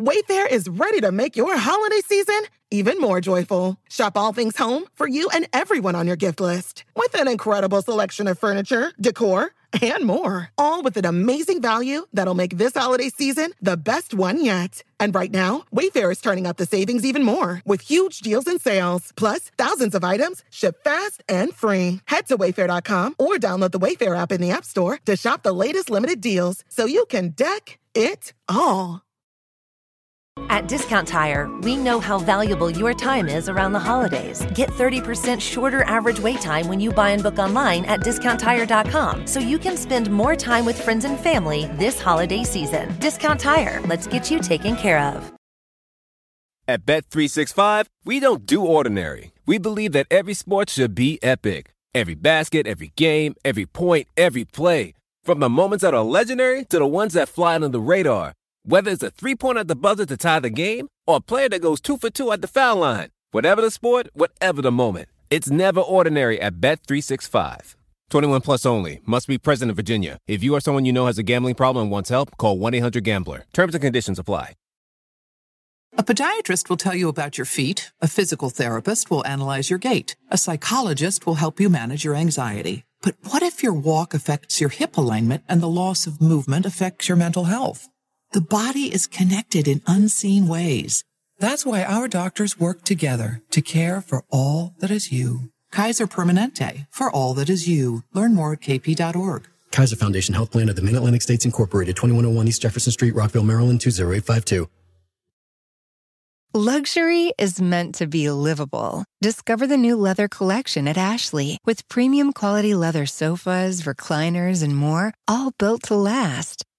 Wayfair is ready to make your holiday season even more joyful. Shop all things home for you and everyone on your gift list with an incredible selection of furniture, decor, and more. All with an amazing value that'll make this holiday season the best one yet. And right now, Wayfair is turning up the savings even more with huge deals and sales, plus thousands of items ship fast and free. Head to wayfair.com or download the Wayfair app in the App Store to shop the latest limited deals so you can deck it all. At Discount Tire, we know how valuable your time is around the holidays. Get 30% shorter average wait time when you buy and book online at discounttire.com so you can spend more time with friends and family this holiday season. Discount Tire, let's get you taken care of. At Bet365, we don't do ordinary. We believe that every sport should be epic. Every basket, every game, every point, every play. From the moments that are legendary to the ones that fly under the radar. Whether it's a three pointer at the buzzer to tie the game or a player that goes two for two at the foul line. Whatever the sport, whatever the moment. It's never ordinary at Bet365. 21 plus only. Must be present in Virginia. If you or someone you know has a gambling problem and wants help, call 1 800 Gambler. Terms and conditions apply. A podiatrist will tell you about your feet. A physical therapist will analyze your gait. A psychologist will help you manage your anxiety. But what if your walk affects your hip alignment and the loss of movement affects your mental health? The body is connected in unseen ways. That's why our doctors work together to care for all that is you. Kaiser Permanente, for all that is you. Learn more at kp.org. Kaiser Foundation Health Plan of the Mid Atlantic States Incorporated, 2101 East Jefferson Street, Rockville, Maryland, 20852. Luxury is meant to be livable. Discover the new leather collection at Ashley with premium quality leather sofas, recliners, and more, all built to last.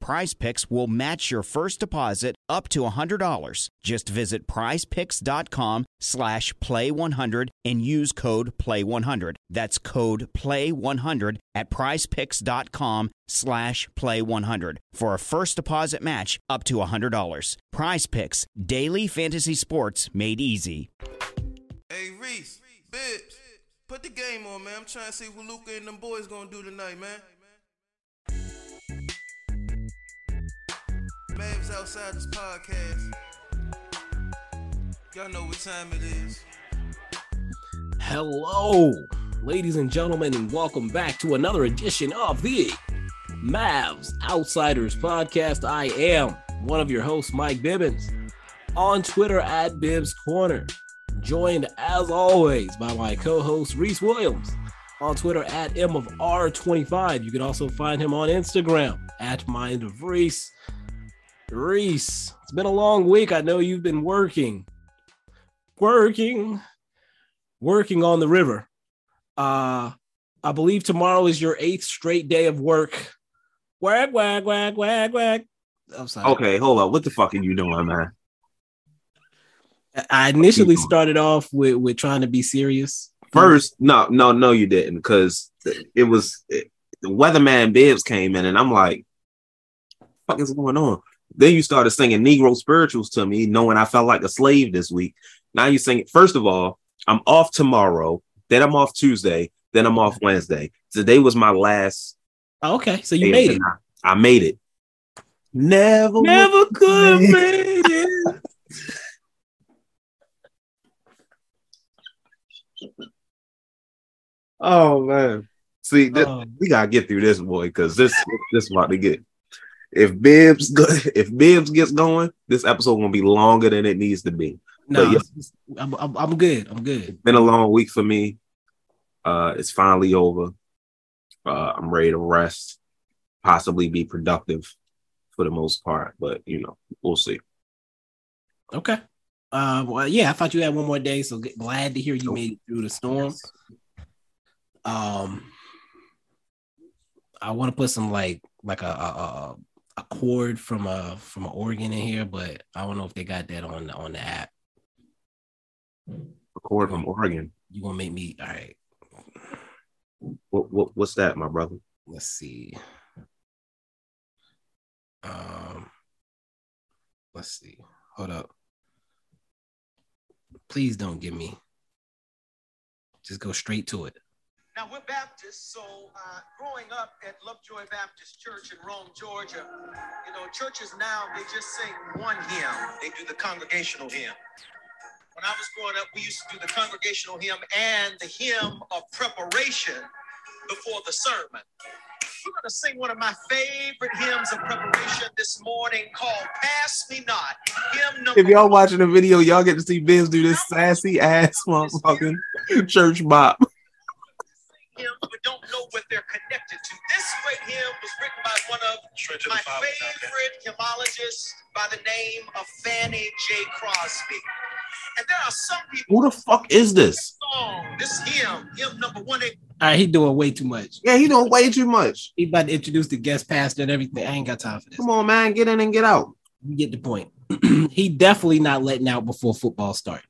Prize Picks will match your first deposit up to $100. Just visit prizepicks.com slash play100 and use code play100. That's code play100 at prizepicks.com slash play100 for a first deposit match up to $100. Prize Picks, daily fantasy sports made easy. Hey, Reese, Bibbs, put the game on, man. I'm trying to see what Luka and them boys gonna do tonight, man. Mavs outside this podcast. Y'all know what time it is. Hello, ladies and gentlemen, and welcome back to another edition of the Mavs Outsiders Podcast. I am one of your hosts, Mike Bibbins, on Twitter at Bibbs Corner, joined as always by my co-host Reese Williams on Twitter at M of R25. You can also find him on Instagram at Mind of Reese. Reese, it's been a long week. I know you've been working, working, working on the river. Uh, I believe tomorrow is your eighth straight day of work. Wag, wag, wag, wag, wag. I'm sorry. Okay, hold up. What the fuck are you doing, man? I initially started off with, with trying to be serious. First, no, no, no, you didn't, because it was it, the weatherman Bibbs came in, and I'm like, "Fuck is going on?" Then you started singing Negro spirituals to me, knowing I felt like a slave this week. Now you sing it. First of all, I'm off tomorrow. Then I'm off Tuesday. Then I'm off Wednesday. Today was my last. Oh, okay, so you made it. I, I made it. Never, never could have made it. oh man, see, this, oh. we gotta get through this boy because this this about to get if Bibbs if Bibbs gets going, this episode gonna be longer than it needs to be. No. I'm, I'm, I'm good. I'm good. been a long week for me. Uh, it's finally over. Uh, I'm ready to rest, possibly be productive for the most part, but you know, we'll see. Okay. Uh, well, yeah, I thought you had one more day, so glad to hear you made it through the storm. Um, I want to put some like like a, a a a chord from a from an organ in here, but I don't know if they got that on the, on the app. Record from Oregon. You gonna make me all right? What, what what's that, my brother? Let's see. Um, let's see. Hold up. Please don't give me. Just go straight to it. Now we're Baptists, so uh, growing up at Lovejoy Baptist Church in Rome, Georgia, you know, churches now they just sing one hymn. They do the congregational hymn. When I was growing up, we used to do the congregational hymn and the hymn of preparation before the sermon. We're going to sing one of my favorite hymns of preparation this morning called "Pass Me Not." Hymn number If y'all watching the video, y'all get to see Bibbs do this sassy ass motherfucking church bop. Hymns but don't know what they're connected to. This great hymn was written by one of my favorite hymnologists by the name of Fanny J. Crosby. And there are some people Who the fuck is this? song, this hymn, hymn number one, they All right, he doing way too much. Yeah, he doing way too much. He about to introduce the guest pastor and everything. I ain't got time for this. Come on, man, get in and get out. You get the point. he definitely not letting out before football start.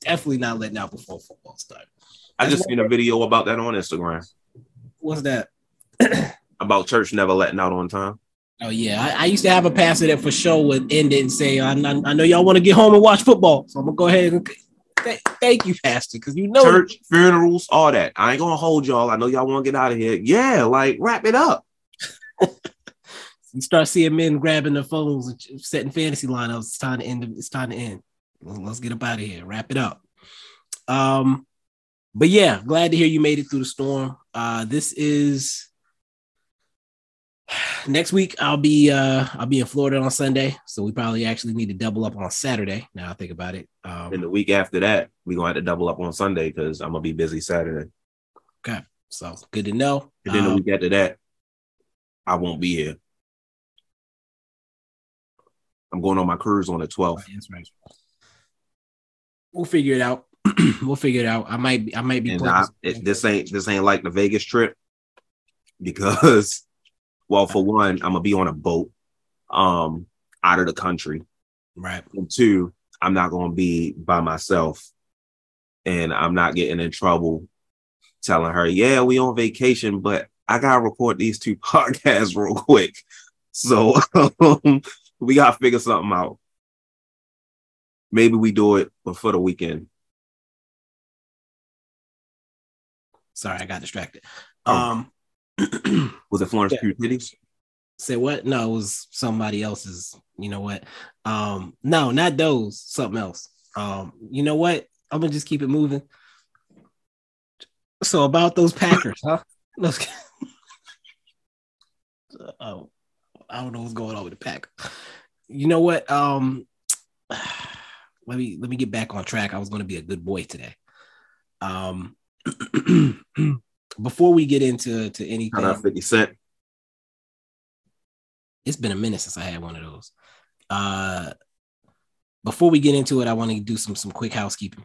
Definitely not letting out before football start. I just seen a video about that on Instagram What's that? about church never letting out on time. Oh yeah, I, I used to have a pastor that for sure would end it and say, "I, I, I know y'all want to get home and watch football, so I'm gonna go ahead and th- thank you, pastor, because you know Church, funerals, all that. I ain't gonna hold y'all. I know y'all want to get out of here. Yeah, like wrap it up. you start seeing men grabbing their phones and setting fantasy lineups. It's time to end. It's time to end. Let's, let's get up out of here. Wrap it up. Um, but yeah, glad to hear you made it through the storm. Uh, this is next week. I'll be uh I'll be in Florida on Sunday, so we probably actually need to double up on Saturday. Now I think about it. Um, And the week after that, we're gonna have to double up on Sunday because I'm gonna be busy Saturday. okay, so good to know. And then the Um, week after that, I won't be here. I'm going on my cruise on the 12th. That's right. We'll figure it out. we'll figure it out. I might be, I might be I, it, this ain't this ain't like the Vegas trip because, well, for one, I'm gonna be on a boat, um, out of the country, right. and two, I'm not gonna be by myself, and I'm not getting in trouble telling her, yeah, we on vacation, but I gotta record these two podcasts real quick, so um, we gotta figure something out. Maybe we do it before the weekend. Sorry, I got distracted. Oh. Um, Was it Florence. Pugh Titties? say what? No, it was somebody else's. You know what? Um, no, not those. Something else. Um, you know what? I'm gonna just keep it moving. So about those Packers, huh? Oh, I don't know what's going on with the Packers. You know what? Um, let me let me get back on track. I was going to be a good boy today. Um, before we get into to anything, 50 Cent. it's been a minute since I had one of those. Uh, before we get into it, I want to do some some quick housekeeping.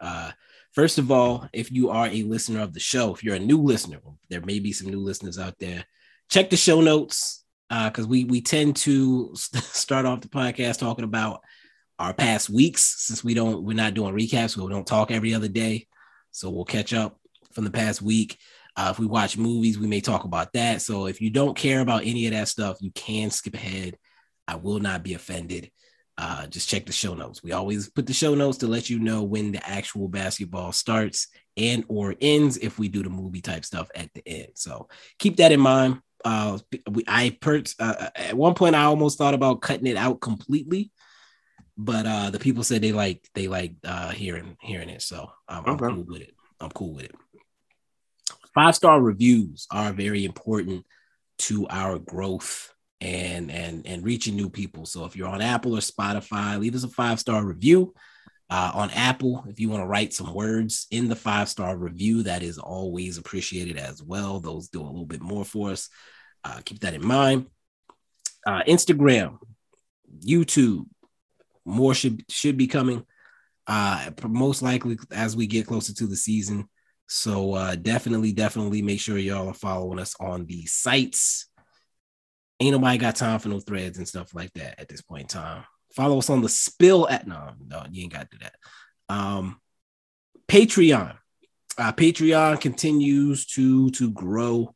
Uh, first of all, if you are a listener of the show, if you're a new listener, there may be some new listeners out there. Check the show notes Uh, because we we tend to start off the podcast talking about our past weeks since we don't we're not doing recaps, we don't talk every other day. So we'll catch up from the past week. Uh, if we watch movies, we may talk about that. So if you don't care about any of that stuff, you can skip ahead. I will not be offended. Uh, just check the show notes. We always put the show notes to let you know when the actual basketball starts and or ends if we do the movie type stuff at the end. So keep that in mind. Uh, we, I per uh, at one point I almost thought about cutting it out completely, but uh, the people said they like they like uh, hearing hearing it. So um, I'm Okay. cool with it. I'm cool with it. Five star reviews are very important to our growth and and and reaching new people. So if you're on Apple or Spotify, leave us a five star review. Uh, on Apple, if you want to write some words in the five star review, that is always appreciated as well. Those do a little bit more for us. Uh, keep that in mind. Uh, Instagram, YouTube, more should should be coming. Uh, most likely as we get closer to the season. So uh, definitely, definitely make sure y'all are following us on the sites. Ain't nobody got time for no threads and stuff like that at this point in time. Follow us on the spill at no, no, you ain't got to do that. Um, Patreon. Uh, Patreon continues to to grow.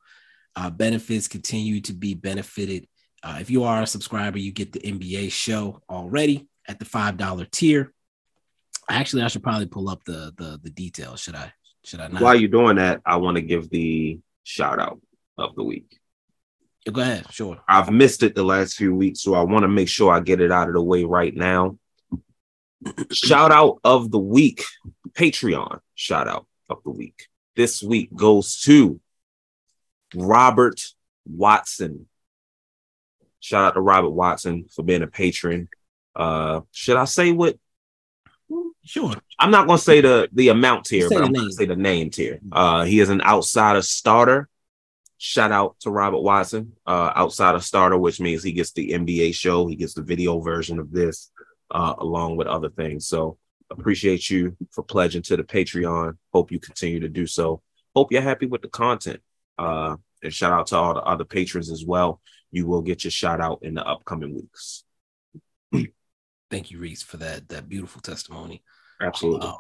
Uh, benefits continue to be benefited. Uh, if you are a subscriber, you get the NBA show already at the five dollar tier. Actually, I should probably pull up the the the details. Should I? Should I not? While you're doing that, I want to give the shout out of the week. Go ahead. Sure. I've missed it the last few weeks, so I want to make sure I get it out of the way right now. shout out of the week, Patreon shout out of the week. This week goes to Robert Watson. Shout out to Robert Watson for being a patron. Uh, should I say what? Sure. I'm not gonna say the the amount here, but I'm gonna say the name here. Uh, he is an outsider starter. Shout out to Robert Watson, uh, outsider starter, which means he gets the NBA show, he gets the video version of this, uh, along with other things. So appreciate you for pledging to the Patreon. Hope you continue to do so. Hope you're happy with the content. Uh, and shout out to all the other patrons as well. You will get your shout out in the upcoming weeks. Thank you, Reese, for that that beautiful testimony. Absolutely. Uh,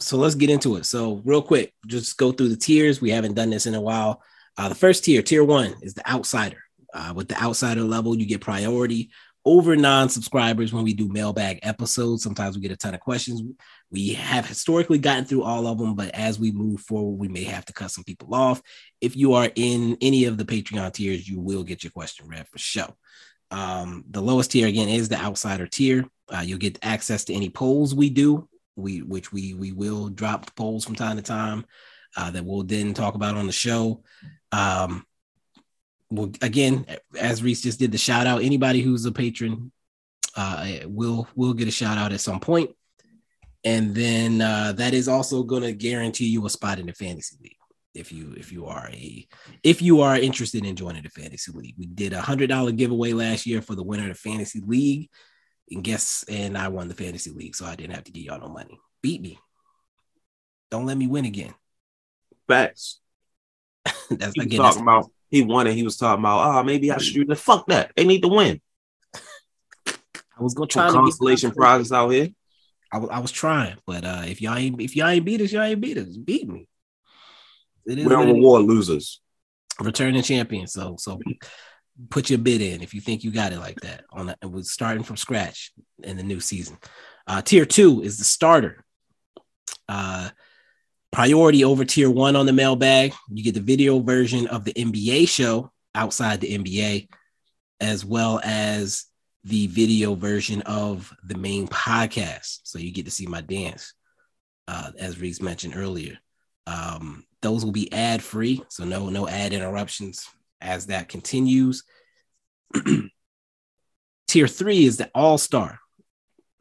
so let's get into it. So real quick, just go through the tiers. We haven't done this in a while. Uh, the first tier, tier one, is the outsider. Uh, with the outsider level, you get priority over non-subscribers when we do mailbag episodes. Sometimes we get a ton of questions. We have historically gotten through all of them, but as we move forward, we may have to cut some people off. If you are in any of the Patreon tiers, you will get your question read for show. Um, the lowest tier again is the outsider tier. Uh, you'll get access to any polls we do, we which we we will drop polls from time to time uh, that we'll then talk about on the show. Um, well, again, as Reese just did the shout out, anybody who's a patron uh, will will get a shout out at some point, and then uh, that is also going to guarantee you a spot in the fantasy league if you if you are a if you are interested in joining the fantasy league. We did a hundred dollar giveaway last year for the winner of the fantasy league, and guess and I won the fantasy league, so I didn't have to give y'all no money. Beat me. Don't let me win again. Facts. that's he again. talking That's, about he won and he was talking about oh maybe I should do the fuck that they need to win. I was gonna try Some to get- consolation prizes out here. I was was trying, but uh, if y'all ain't if y'all ain't beat us, y'all ain't beat us. Beat me. It is We don't what it is. reward losers. returning champion. So so put your bid in if you think you got it like that. On that, we're starting from scratch in the new season. Uh, tier two is the starter. Uh, priority over tier one on the mailbag. You get the video version of the NBA show outside the NBA, as well as the video version of the main podcast. So you get to see my dance, uh, as Reese mentioned earlier. Um, those will be ad free, so no no ad interruptions as that continues. Tier three is the all star,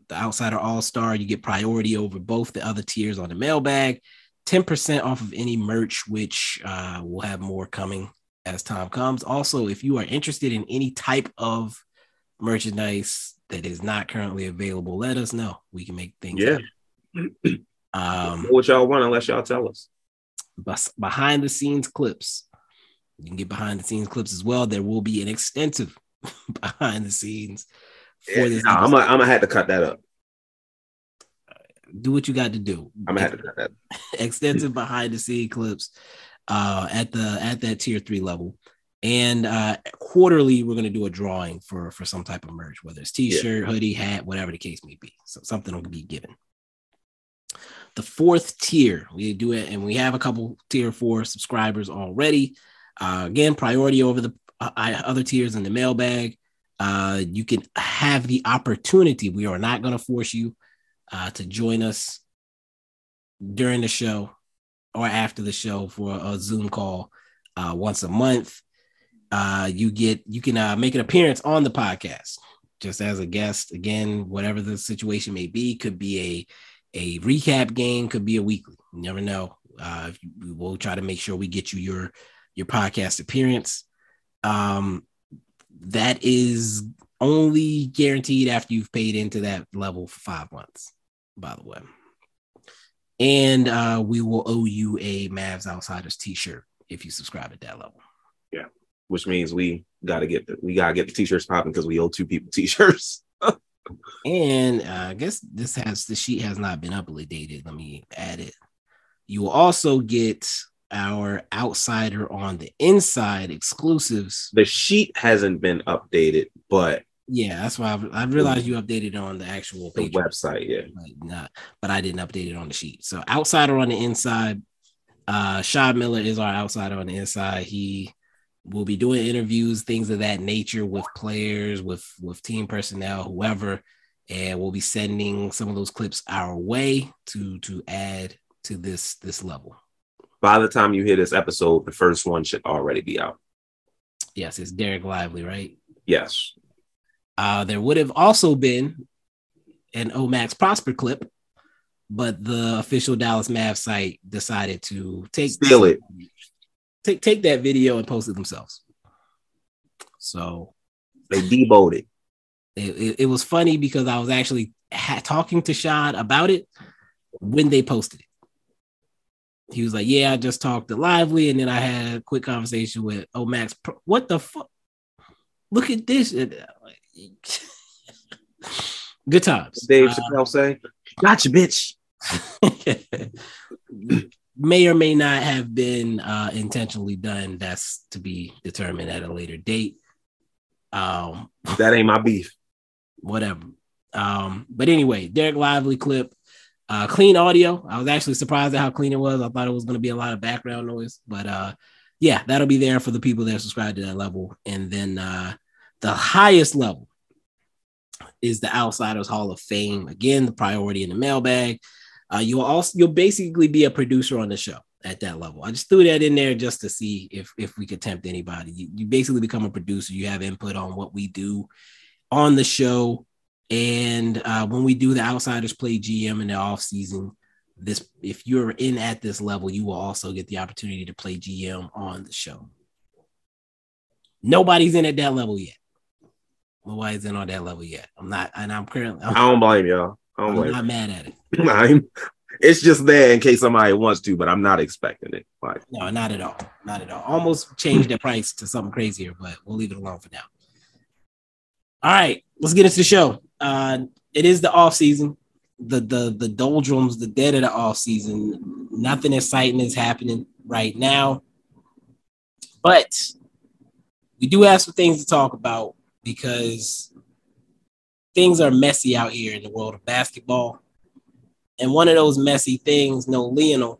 the outsider all star. You get priority over both the other tiers on the mailbag. 10% off of any merch, which uh, will have more coming as time comes. Also, if you are interested in any type of merchandise that is not currently available, let us know. We can make things. Yeah. Um, what y'all want unless y'all tell us. Behind the scenes clips. You can get behind the scenes clips as well. There will be an extensive behind the scenes for this. Nah, I'm gonna have to cut that up. do what you got to do. I'm gonna have to cut that. extensive behind the scene clips uh, at the at that tier three level. And uh, quarterly, we're gonna do a drawing for for some type of merch, whether it's t-shirt, hoodie, hat, whatever the case may be. So something will be given. The fourth tier, we do it, and we have a couple tier four subscribers already. Uh, again, priority over the uh, other tiers in the mailbag. Uh, you can have the opportunity. We are not going to force you uh, to join us during the show or after the show for a Zoom call uh, once a month. uh, you get you can make an appearance on the podcast just as a guest. Again, whatever the situation may be, could be a a recap game, could be a weekly. You never know. Uh, we'll try to make sure we get you your your podcast appearance. Um, that is only guaranteed after you've paid into that level for five months. By the way, and uh, we will owe you a Mavs Outsiders T-shirt if you subscribe at that level. Yeah, which means we got to get the we got to get the T-shirts popping because we owe two people T-shirts. and uh, I guess this has the sheet has not been updated. Let me add it. You will also get our outsider on the inside exclusives. The sheet hasn't been updated, but yeah, that's why I, I realized you updated on the actual the website. Yeah, but not, but I didn't update it on the sheet. So outsider on the inside, uh, Shad Miller is our outsider on the inside. He will be doing interviews, things of that nature with players, with with team personnel, whoever, and we'll be sending some of those clips our way to to add to this this level. By the time you hear this episode, the first one should already be out. Yes, it's Derek Lively, right? Yes. Uh, there would have also been an O-Max Prosper clip, but the official Dallas Mavs site decided to take steal it, take take that video and post it themselves. So they deboed it. It, it, it was funny because I was actually ha- talking to Shad about it when they posted it. He was like, "Yeah, I just talked to Lively, and then I had a quick conversation with Oh Max. What the fuck? Look at this! Good times." Dave Chappelle uh, say, "Gotcha, bitch." may or may not have been uh, intentionally done. That's to be determined at a later date. Um, that ain't my beef. Whatever. Um, but anyway, Derek Lively clip, uh, clean audio. I was actually surprised at how clean it was. I thought it was going to be a lot of background noise, but uh, yeah, that'll be there for the people that subscribe to that level. And then uh, the highest level is the Outsiders Hall of Fame. Again, the priority in the mailbag. Uh, you'll also you'll basically be a producer on the show at that level. I just threw that in there just to see if if we could tempt anybody. You, you basically become a producer. You have input on what we do on the show, and uh, when we do the outsiders play GM in the off season, this if you're in at this level, you will also get the opportunity to play GM on the show. Nobody's in at that level yet. Nobody's in on that level yet. I'm not, and I'm currently. I'm, I do not blame y'all. I am blame not mad at it. I'm, it's just there in case somebody wants to, but I'm not expecting it. Like no, not at all, not at all. Almost changed the price to something crazier, but we'll leave it alone for now. All right, let's get into the show. Uh, it is the off season, the the the doldrums, the dead of the off season. Nothing exciting is happening right now, but we do have some things to talk about because things are messy out here in the world of basketball. And one of those messy things, no Lionel,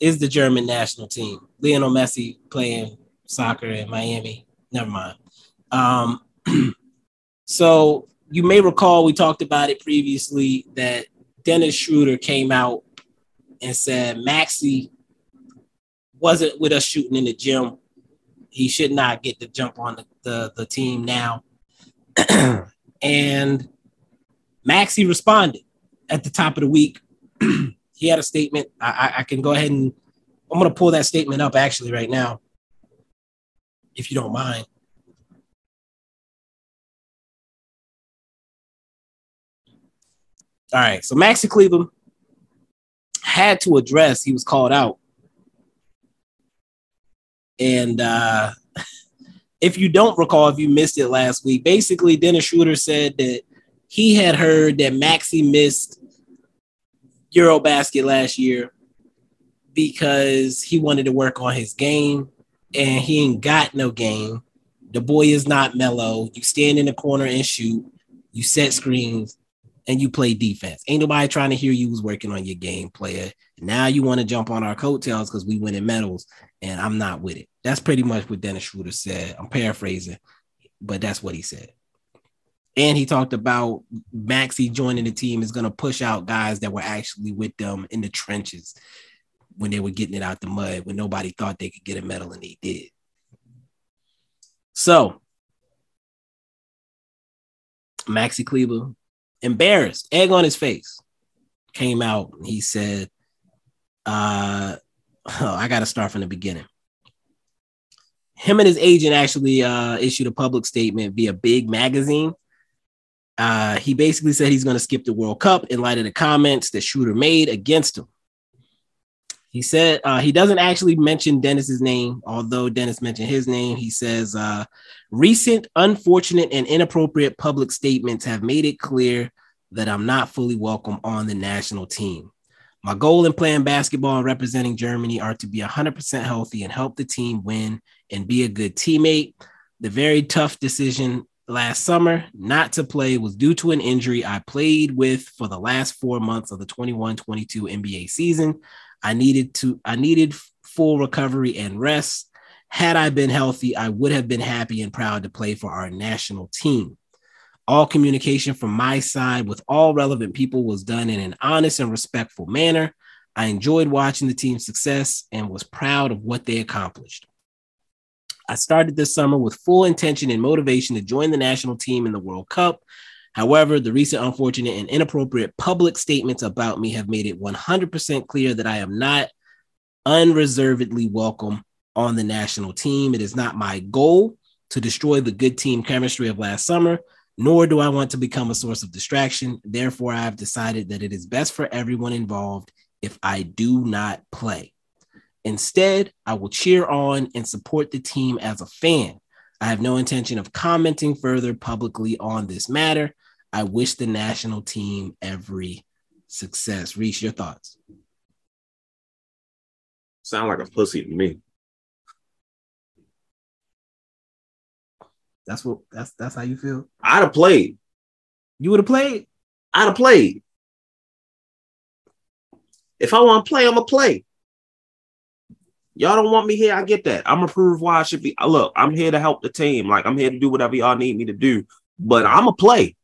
is the German national team. Lionel Messi playing soccer in Miami. Never mind. Um, so you may recall we talked about it previously that Dennis Schroeder came out and said Maxi wasn't with us shooting in the gym. He should not get the jump on the, the, the team now. and Maxi responded at the top of the week. he had a statement. I, I, can go ahead and I'm going to pull that statement up actually right now, if you don't mind. All right. So Maxi Kleber had to address, he was called out. And uh, if you don't recall, if you missed it last week, basically Dennis Schroeder said that he had heard that Maxi missed Eurobasket last year because he wanted to work on his game and he ain't got no game. The boy is not mellow. You stand in the corner and shoot, you set screens, and you play defense. Ain't nobody trying to hear you was working on your game, player. Now you want to jump on our coattails because we winning medals, and I'm not with it. That's pretty much what Dennis Schroeder said. I'm paraphrasing, but that's what he said. And he talked about Maxi joining the team is going to push out guys that were actually with them in the trenches when they were getting it out the mud when nobody thought they could get a medal and they did. So, Maxi Kleber, embarrassed, egg on his face, came out. He said, uh, oh, I got to start from the beginning. Him and his agent actually uh, issued a public statement via Big Magazine. Uh, he basically said he's going to skip the World Cup in light of the comments that Schroeder made against him. He said uh, he doesn't actually mention Dennis's name, although Dennis mentioned his name. He says uh, recent unfortunate and inappropriate public statements have made it clear that I'm not fully welcome on the national team. My goal in playing basketball and representing Germany are to be 100% healthy and help the team win and be a good teammate. The very tough decision last summer not to play was due to an injury I played with for the last four months of the 21 22 NBA season. I needed to I needed full recovery and rest. Had I been healthy, I would have been happy and proud to play for our national team. All communication from my side with all relevant people was done in an honest and respectful manner. I enjoyed watching the team's success and was proud of what they accomplished. I started this summer with full intention and motivation to join the national team in the World Cup However, the recent unfortunate and inappropriate public statements about me have made it 100% clear that I am not unreservedly welcome on the national team. It is not my goal to destroy the good team chemistry of last summer, nor do I want to become a source of distraction. Therefore, I have decided that it is best for everyone involved if I do not play. Instead, I will cheer on and support the team as a fan. I have no intention of commenting further publicly on this matter. I wish the national team every success. Reese, your thoughts? Sound like a pussy to me. That's what that's that's how you feel. I'd have played. You would have played. I'd have played. If I want to play, I'm gonna play. Y'all don't want me here. I get that. I'm gonna prove why I should be. Look, I'm here to help the team. Like I'm here to do whatever y'all need me to do. But I'm gonna play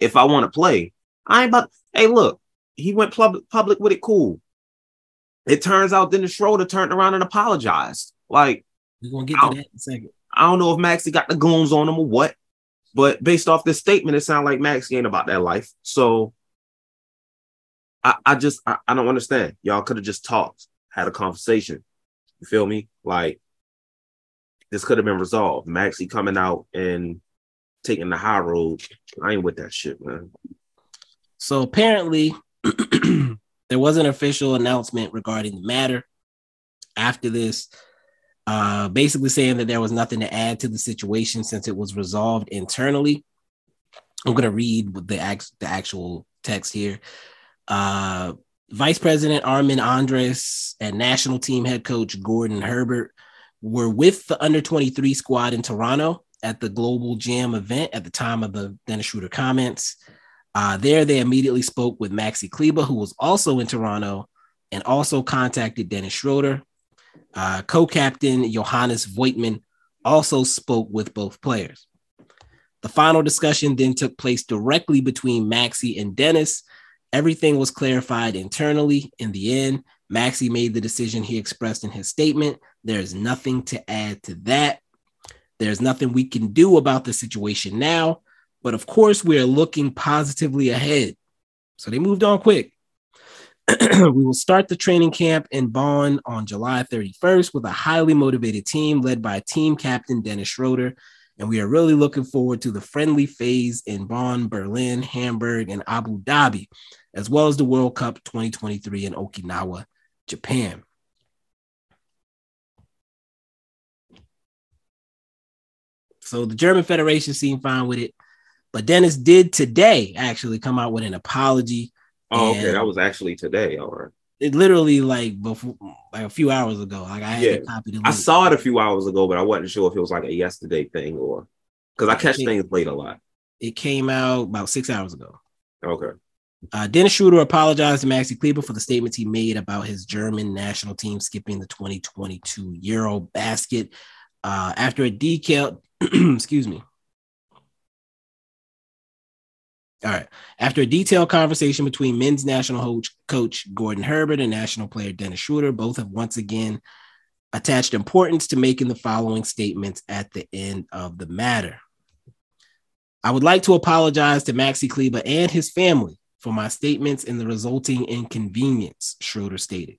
if I want to play. I ain't about. Hey, look, he went public public with it. Cool. It turns out Dennis Schroeder turned around and apologized. Like we're gonna get to that in a second. I don't know if Maxi got the goons on him or what, but based off this statement, it sounds like Maxi ain't about that life. So I, I just I, I don't understand. Y'all could have just talked, had a conversation. You feel me? Like this could have been resolved. Maxi coming out and taking the high road. I ain't with that shit, man. So apparently, there was an official announcement regarding the matter after this, uh, basically saying that there was nothing to add to the situation since it was resolved internally. I'm going to read the, the actual text here. Uh, Vice President Armin Andres and national team head coach Gordon Herbert were with the under 23 squad in Toronto at the Global Jam event at the time of the Dennis Schroeder comments. Uh, there, they immediately spoke with Maxi Kleber, who was also in Toronto, and also contacted Dennis Schroeder. Uh, co-captain Johannes Voigtmann also spoke with both players. The final discussion then took place directly between Maxi and Dennis. Everything was clarified internally. In the end, Maxi made the decision he expressed in his statement. There is nothing to add to that. There's nothing we can do about the situation now, but of course, we are looking positively ahead. So they moved on quick. we will start the training camp in Bonn on July 31st with a highly motivated team led by team captain Dennis Schroeder. And we are really looking forward to the friendly phase in Bonn, Berlin, Hamburg, and Abu Dhabi, as well as the World Cup 2023 in Okinawa, Japan. So the German Federation seemed fine with it. But Dennis did today actually come out with an apology. Oh, okay. That was actually today. All right. It literally like before like a few hours ago. Like I had yeah. I saw it a few hours ago, but I wasn't sure if it was like a yesterday thing or because I catch things late a lot. It came out about six hours ago. Okay. Uh, Dennis Schroeder apologized to Maxi Kleber for the statements he made about his German national team skipping the 2022 Euro basket. Uh, after a detailed excuse me. All right. After a detailed conversation between men's national coach, Gordon Herbert and national player Dennis Schroeder, both have once again attached importance to making the following statements at the end of the matter. I would like to apologize to Maxi Kleber and his family for my statements and the resulting inconvenience, Schroeder stated.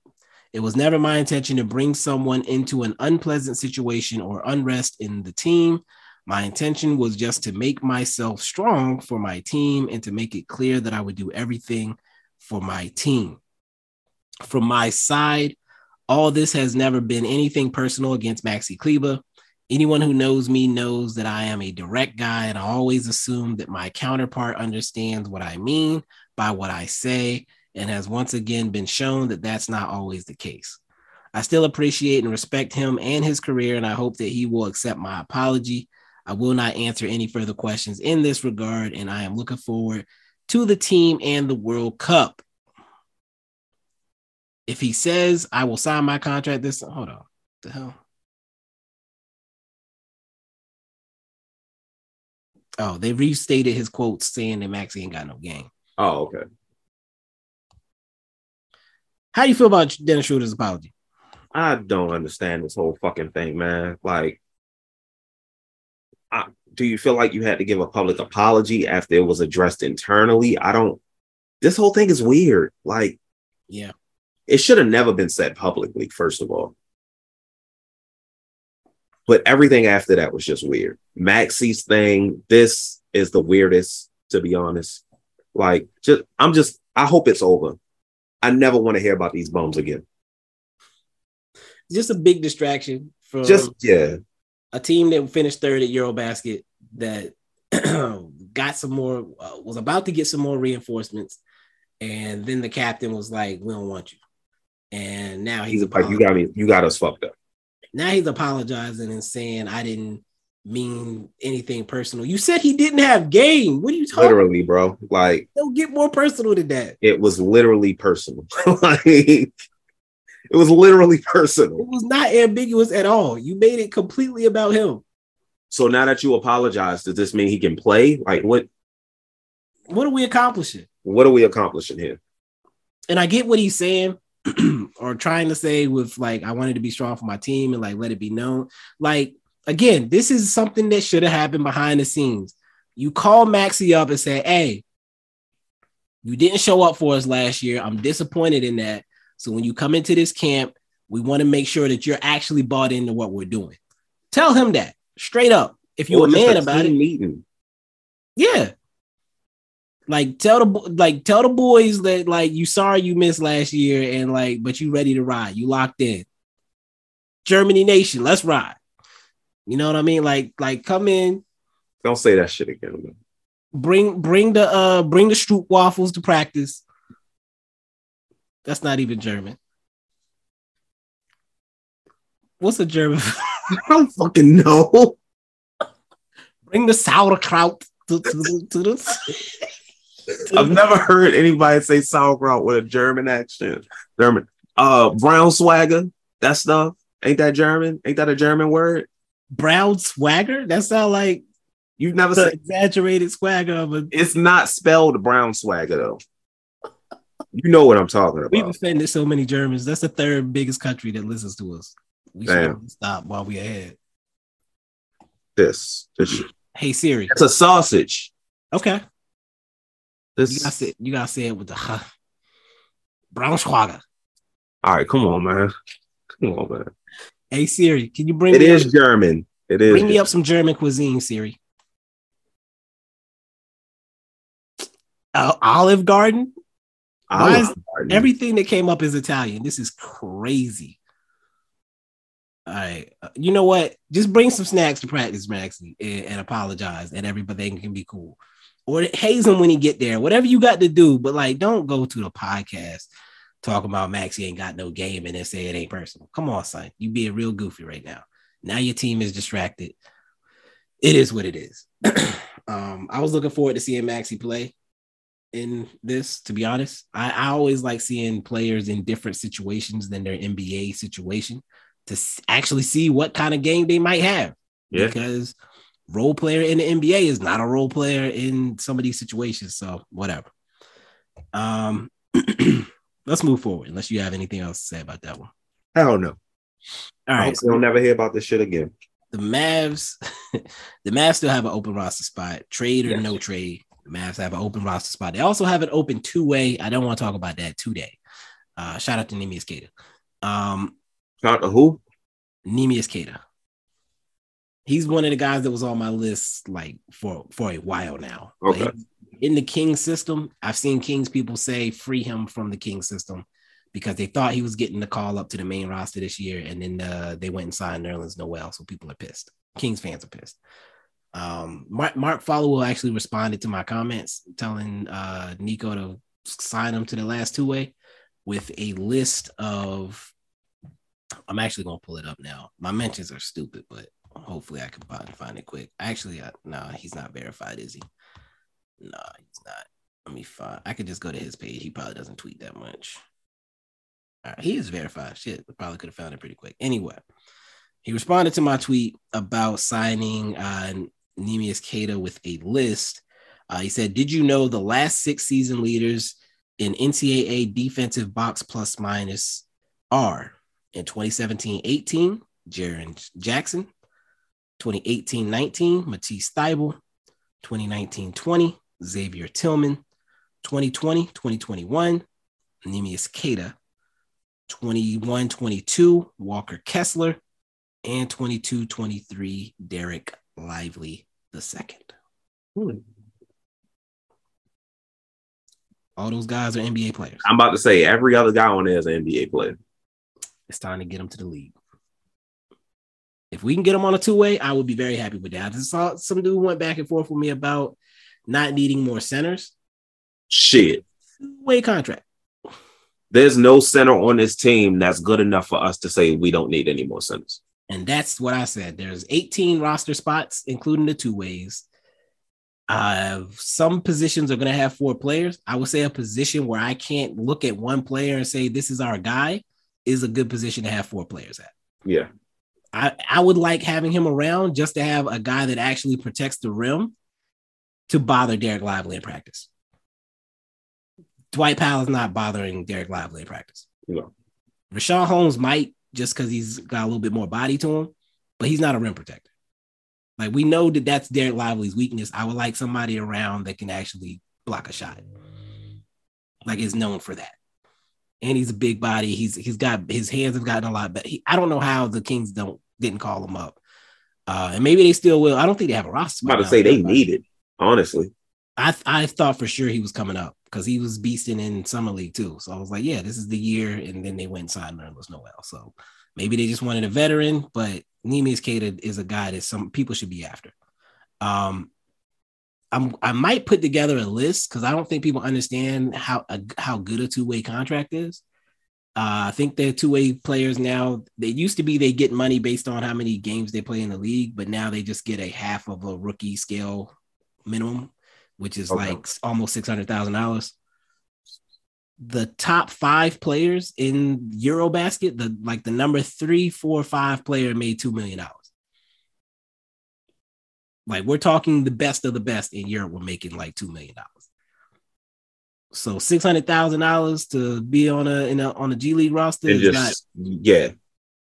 It was never my intention to bring someone into an unpleasant situation or unrest in the team. My intention was just to make myself strong for my team and to make it clear that I would do everything for my team. From my side, all this has never been anything personal against Maxi Kleber. Anyone who knows me knows that I am a direct guy, and I always assume that my counterpart understands what I mean by what I say, and has once again been shown that that's not always the case. I still appreciate and respect him and his career, and I hope that he will accept my apology. I will not answer any further questions in this regard, and I am looking forward to the team and the World Cup if he says I will sign my contract this hold on. the hell? Oh, they restated his quotes saying that Maxi ain't got no game. Oh, okay. How do you feel about Dennis Schroeder's apology? I don't understand this whole fucking thing, man. Like, I, do you feel like you had to give a public apology after it was addressed internally? I don't. This whole thing is weird. Like, yeah, it should have never been said publicly, first of all. But everything after that was just weird. Maxi's thing, this is the weirdest, to be honest. Like, just I'm just, I hope it's over. I never want to hear about these bums again. Just a big distraction from just yeah. A team that finished third at Eurobasket that got some more, uh, was about to get some more reinforcements, and then the captain was like, "We don't want you." And now he's, he's like, "You got me, you got us fucked up." Now he's apologizing and saying, "I didn't mean anything personal." You said he didn't have game. What are you talking? Literally, bro. Like, don't get more personal than that. It was literally personal. like, it was literally personal. It was not ambiguous at all. You made it completely about him. So now that you apologize, does this mean he can play? Like, what? What are we accomplishing? What are we accomplishing here? And I get what he's saying. or trying to say with like I wanted to be strong for my team and like let it be known. Like again, this is something that should have happened behind the scenes. You call Maxi up and say, "Hey, you didn't show up for us last year. I'm disappointed in that. So when you come into this camp, we want to make sure that you're actually bought into what we're doing." Tell him that straight up. If you're a man about it, meeting. Yeah, like tell the like tell the boys that like you sorry you missed last year and like but you ready to ride. You locked in. Germany nation, let's ride. You know what I mean? Like like come in. Don't say that shit again. Man. Bring bring the uh bring the Stroop waffles to practice. That's not even German. What's a German? I don't fucking know. Bring the sauerkraut to, to, to the I've never heard anybody say sauerkraut with a German accent. German. Uh brown swagger, that stuff. Ain't that German? Ain't that a German word? Brown swagger? That sound like you've never said exaggerated swagger of a it's not spelled brown swagger though. You know what I'm talking about. We've offended so many Germans. That's the third biggest country that listens to us. We Damn. should stop while we're ahead. This, this Hey Siri. It's a sausage. Okay. This you gotta say, you gotta say it with the huh. Braunschweiger. All right, come on, man. Come on, man. Hey Siri, can you bring it me is up, German. It is bring me up some German cuisine, Siri. Uh, Olive Garden. Olive Garden. Everything that came up is Italian. This is crazy. All right, uh, you know what? Just bring some snacks to practice, Maxi, and, and apologize, and everybody can be cool or haze him when he get there, whatever you got to do. But like, don't go to the podcast talking about Maxi ain't got no game and then say it ain't personal. Come on, son, you being real goofy right now. Now your team is distracted. It is what it is. um, I was looking forward to seeing Maxi play in this. To be honest, I, I always like seeing players in different situations than their NBA situation to actually see what kind of game they might have. Yeah. Because role player in the NBA is not a role player in some of these situations. So whatever. Um, let's move forward. Unless you have anything else to say about that one. I don't know. All right, so you'll never hear about this shit again. The Mavs, the Mavs still have an open roster spot, trade or yes. no trade. The Mavs have an open roster spot. They also have an open two way. I don't want to talk about that today. Uh, shout out to Neemias Queta. Um, shout out to who? Neemias Queta. He's one of the guys that was on my list like for for a while now. Okay. Like, in the King system, I've seen Kings people say free him from the King system because they thought he was getting the call up to the main roster this year, and then uh, they went and signed Nerlens Noel, so people are pissed. Kings fans are pissed. Um, Mark, Mark Followill actually responded to my comments telling uh, Nico to sign him to the last two way with a list of. I'm actually gonna pull it up now. My mentions are stupid, but hopefully I can find, find it quick. Actually, I, no, he's not verified, is he? No, he's not. Let me find. I could just go to his page. He probably doesn't tweet that much. Right, he is verified. Shit, probably could have found it pretty quick. Anyway, he responded to my tweet about signing uh, Neemias Queta with a list. Uh, he said, "Did you know the last six season leaders in NCAA defensive box plus minus are in 2017-18 Jaren Jackson, 2018-19 Matisse Thybulle, 2019-20 Xavier Tillman, 2020-2021 Neemias Queta, 21 22, Walker Kessler, and 22 23, Dereck Lively the second. Hmm. All those guys are NBA players. I'm about to say every other guy on there is an NBA player. It's time to get them to the league. If we can get them on a two way, I would be very happy with that. I just saw some dude went back and forth with me about not needing more centers. Shit. Two way contract there's no center on this team that's good enough for us to say we don't need any more centers. And that's what I said. There's 18 roster spots, including the two ways. Uh, some positions are going to have four players. I would say a position where I can't look at one player and say this is our guy is a good position to have four players at. Yeah. I, I would like having him around just to have a guy that actually protects the rim to bother Dereck Lively in practice. Dwight Powell is not bothering Dereck Lively in practice. No. Richaun Holmes might just because he's got a little bit more body to him, but he's not a rim protector. Like we know that that's Dereck Lively's weakness. I would like somebody around that can actually block a shot. Like is known for that. And he's a big body. He's he's got his hands have gotten a lot better. He, I don't know how the Kings don't didn't call him up. Uh, and maybe they still will. I don't think they have a roster. I'm about to say they need it, honestly. I I thought for sure he was coming up because he was beasting in summer league too. So I was like, yeah, this is the year. And then they went signed Nerlens Noel. So maybe they just wanted a veteran, but Neemias Queta is a guy that some people should be after. Um, I'm I might put together a list because I don't think people understand how how good a two way contract is. Uh, I think they're two way players now. They used to be they get money based on how many games they play in the league, but now they just get a half of a rookie scale minimum which is okay. like almost six hundred thousand dollars. The top five players in Eurobasket, the like the number three, four, five player made two million dollars. Like we're talking the best of the best in Europe were making like two million dollars. So six hundred thousand dollars to be on a, in a on a G League roster is just, not, yeah,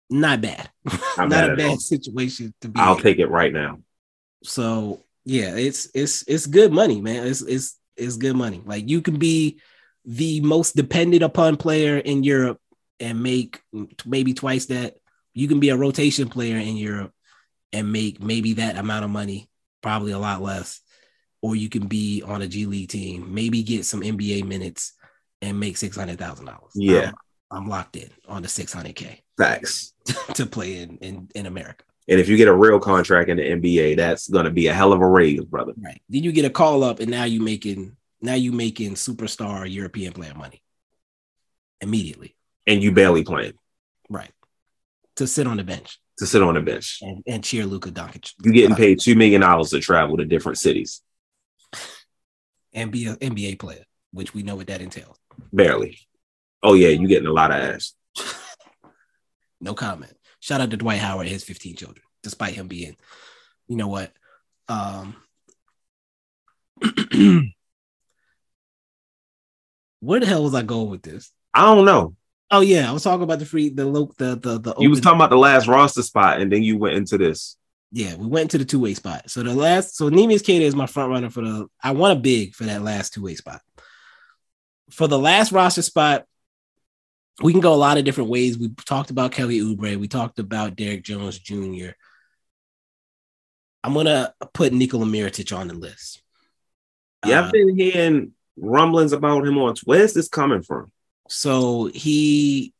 not bad. Not, not a bad all. situation to be. I'll in. take it right now. So yeah, it's it's it's good money, man. It's it's it's good money. Like you can be the most dependent upon player in Europe and make maybe twice that. You can be a rotation player in Europe and make maybe that amount of money, probably a lot less. Or you can be on a G League team, maybe get some NBA minutes and make six hundred thousand dollars. Yeah, I'm, I'm, locked in on the six hundred k. Thanks to play in, in in America. And if you get a real contract in the NBA, that's going to be a hell of a raise, brother. Right. Then you get a call up, and now you making now you making superstar European player money immediately, and you barely playing. Right. To sit on the bench. To sit on the bench and, and cheer Luka Doncic. You're getting paid two million dollars to travel to different cities and be an NBA player, which we know what that entails. Barely. Oh yeah, you're getting a lot of ass. no comment. Shout out to Dwight Howard and his 15 children, despite him being, you know what? Um, where the hell was I going with this? I don't know. Oh yeah, I was talking about the free the loc the the the. You was talking about the last roster spot, and then you went into this. Yeah, we went to the two way spot. So the last, so Neemias Queta is my front runner for the. I want a big for that last two way spot. For the last roster spot, we can go a lot of different ways. We talked about Kelly Oubre. We talked about Derrick Jones Jr. I'm gonna put Nikola Mirotic on the list. Yeah, Uh, I've been hearing rumblings about him on. Where's this coming from? So he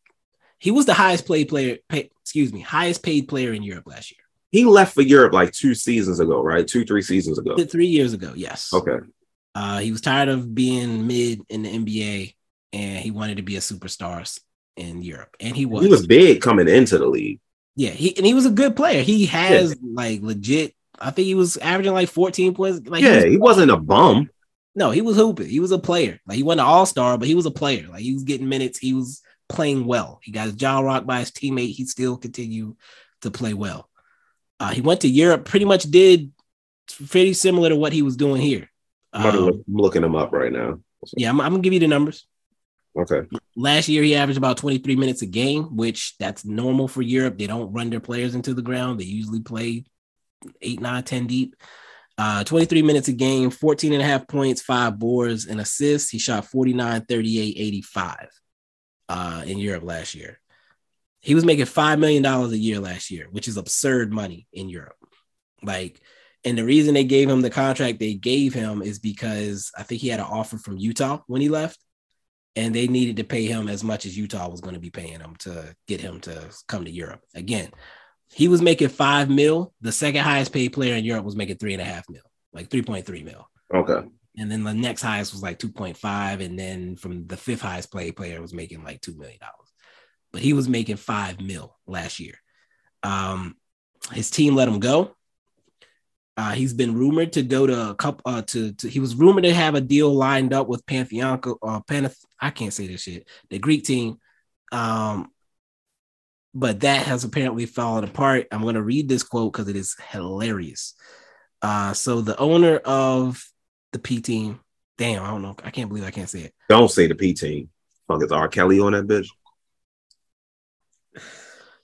he was the highest paid player. Pay, excuse me, highest paid player in Europe last year. He left for Europe like two seasons ago, right? Two, three seasons ago. Three years ago, yes. Okay. Uh, he was tired of being mid in the NBA, and he wanted to be a superstar in Europe, and he was. He was big coming into the league. Yeah, he and he was a good player. He has like legit. I think he was averaging like 14 points. Like yeah, was- he wasn't a bum. no, he was hooping. He was a player. Like he wasn't an all star, but he was a player. Like he was getting minutes. He was playing well. He got his jaw rocked by his teammate. He still continued to play well. Uh, he went to Europe. Pretty much did pretty similar to what he was doing here. I'm, Um, I'm looking him up right now. yeah, I'm, I'm gonna give you the numbers. Okay. Last year, he averaged about 23 minutes a game, which that's normal for Europe. They don't run their players into the ground. They usually play eight, nine, 10 deep. Uh, 23 minutes a game, 14 and a half points, five boards, and assists. He shot 49, 38, 85 uh, in Europe last year. He was making $5 million a year last year, which is absurd money in Europe. Like, and the reason they gave him the contract they gave him is because I think he had an offer from Utah when he left and they needed to pay him as much as Utah was going to be paying him to get him to come to Europe. Again, he was making five mil. The second highest paid player in Europe was making three and a half mil, like 3.3 mil. Okay. And then the next highest was like 2.5. And then from the fifth highest paid player was making like $2 million. But he was making five mil last year. Um, his team let him go. Uh, he's been rumored to go to a couple. Uh, to, to he was rumored to have a deal lined up with Panathinaikos. Uh, Panath- I can't say this shit. The Greek team, um, but that has apparently fallen apart. I'm going to read this quote because it is hilarious. Uh, so the owner of the P team, damn, I don't know. I can't believe I can't say it. Don't say the P team. Fuck, is R. Kelly on that bitch?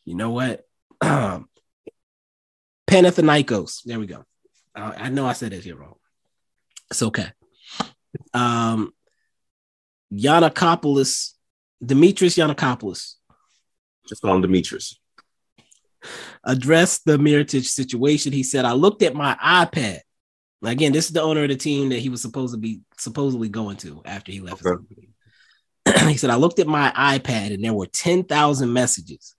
You know what? Panathinaikos. There we go. Uh, I know I said it here wrong. It's okay. Um, Giannakopoulos, Demetrius Giannakopoulos Just call him Demetrius. addressed the Mirotic situation. He said, I looked at my iPad. Now, Again, this is the owner of the team that he was supposed to be supposedly going to after he left. his Okay. he said, I looked at my iPad and there were 10,000 messages.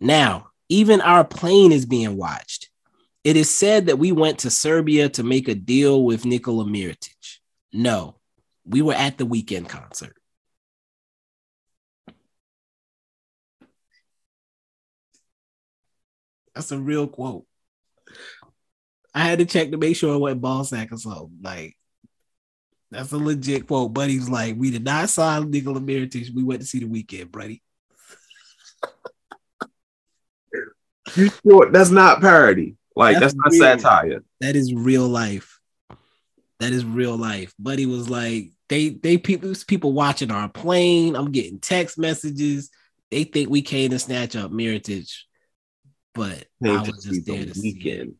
Now, even our plane is being watched. It is said that we went to Serbia to make a deal with Nikola Mirotic. No, we were at the Weeknd concert. That's a real quote. I had to check to make sure it wasn't ball sack or something. Like, that's a legit quote. But he's like, we did not sign Nikola Mirotic. We went to see the Weeknd, buddy. You sure that's not parody? Like that's, That's not real. satire. That is real life. That is real life. Buddy was like, they they people people watching our plane. I'm getting text messages. They think we came to snatch up Mirotic, but Came I was see just the there to see. it.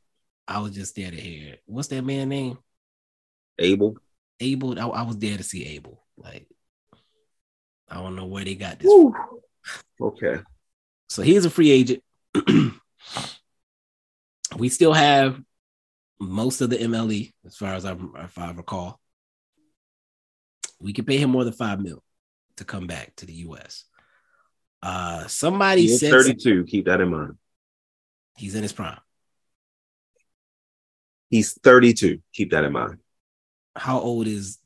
I was just there to hear. it. What's that man name? Abel. Abel. I, I was there to see Abel. Like, I don't know where they got this. Okay. So he's a free agent. we still have most of the MLE, as far as I, if I recall. We can pay him more than five mil to come back to the US. Uh, somebody He's said 32. Keep that in mind. he's in his prime. He's 32. Keep that in mind. How old is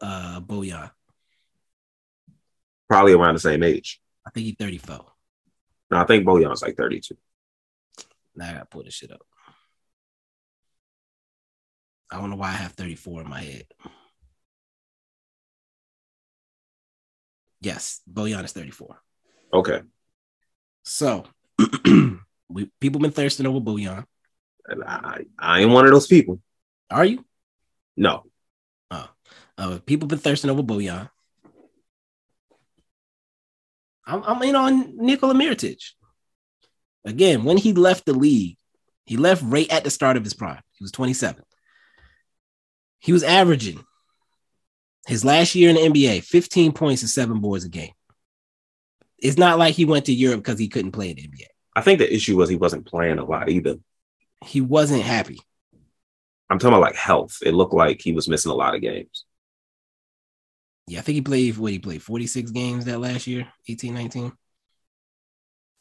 uh Bojan? Probably around the same age. I think he's 34. No, I think Bojan's like 32. Now I gotta pull this shit up. I don't know why I have 34 in my head. Yes, Bojan is 34. Okay. So we people been thirsting over Bojan. And I, I ain't one of those people. Are you? No. Uh, people been thirsting over Bojan. I'm, I'm in on Nikola Mirotic. Again, when he left the league, he left right at the start of his prime. He was 27. He was averaging his last year in the NBA 15 points and seven boards a game. It's not like he went to Europe because he couldn't play in the NBA. I think the issue was he wasn't playing a lot either. He wasn't happy. I'm talking about like health. It looked like he was missing a lot of games. Yeah, I think he played what he played 46 games that last year, 18, 19.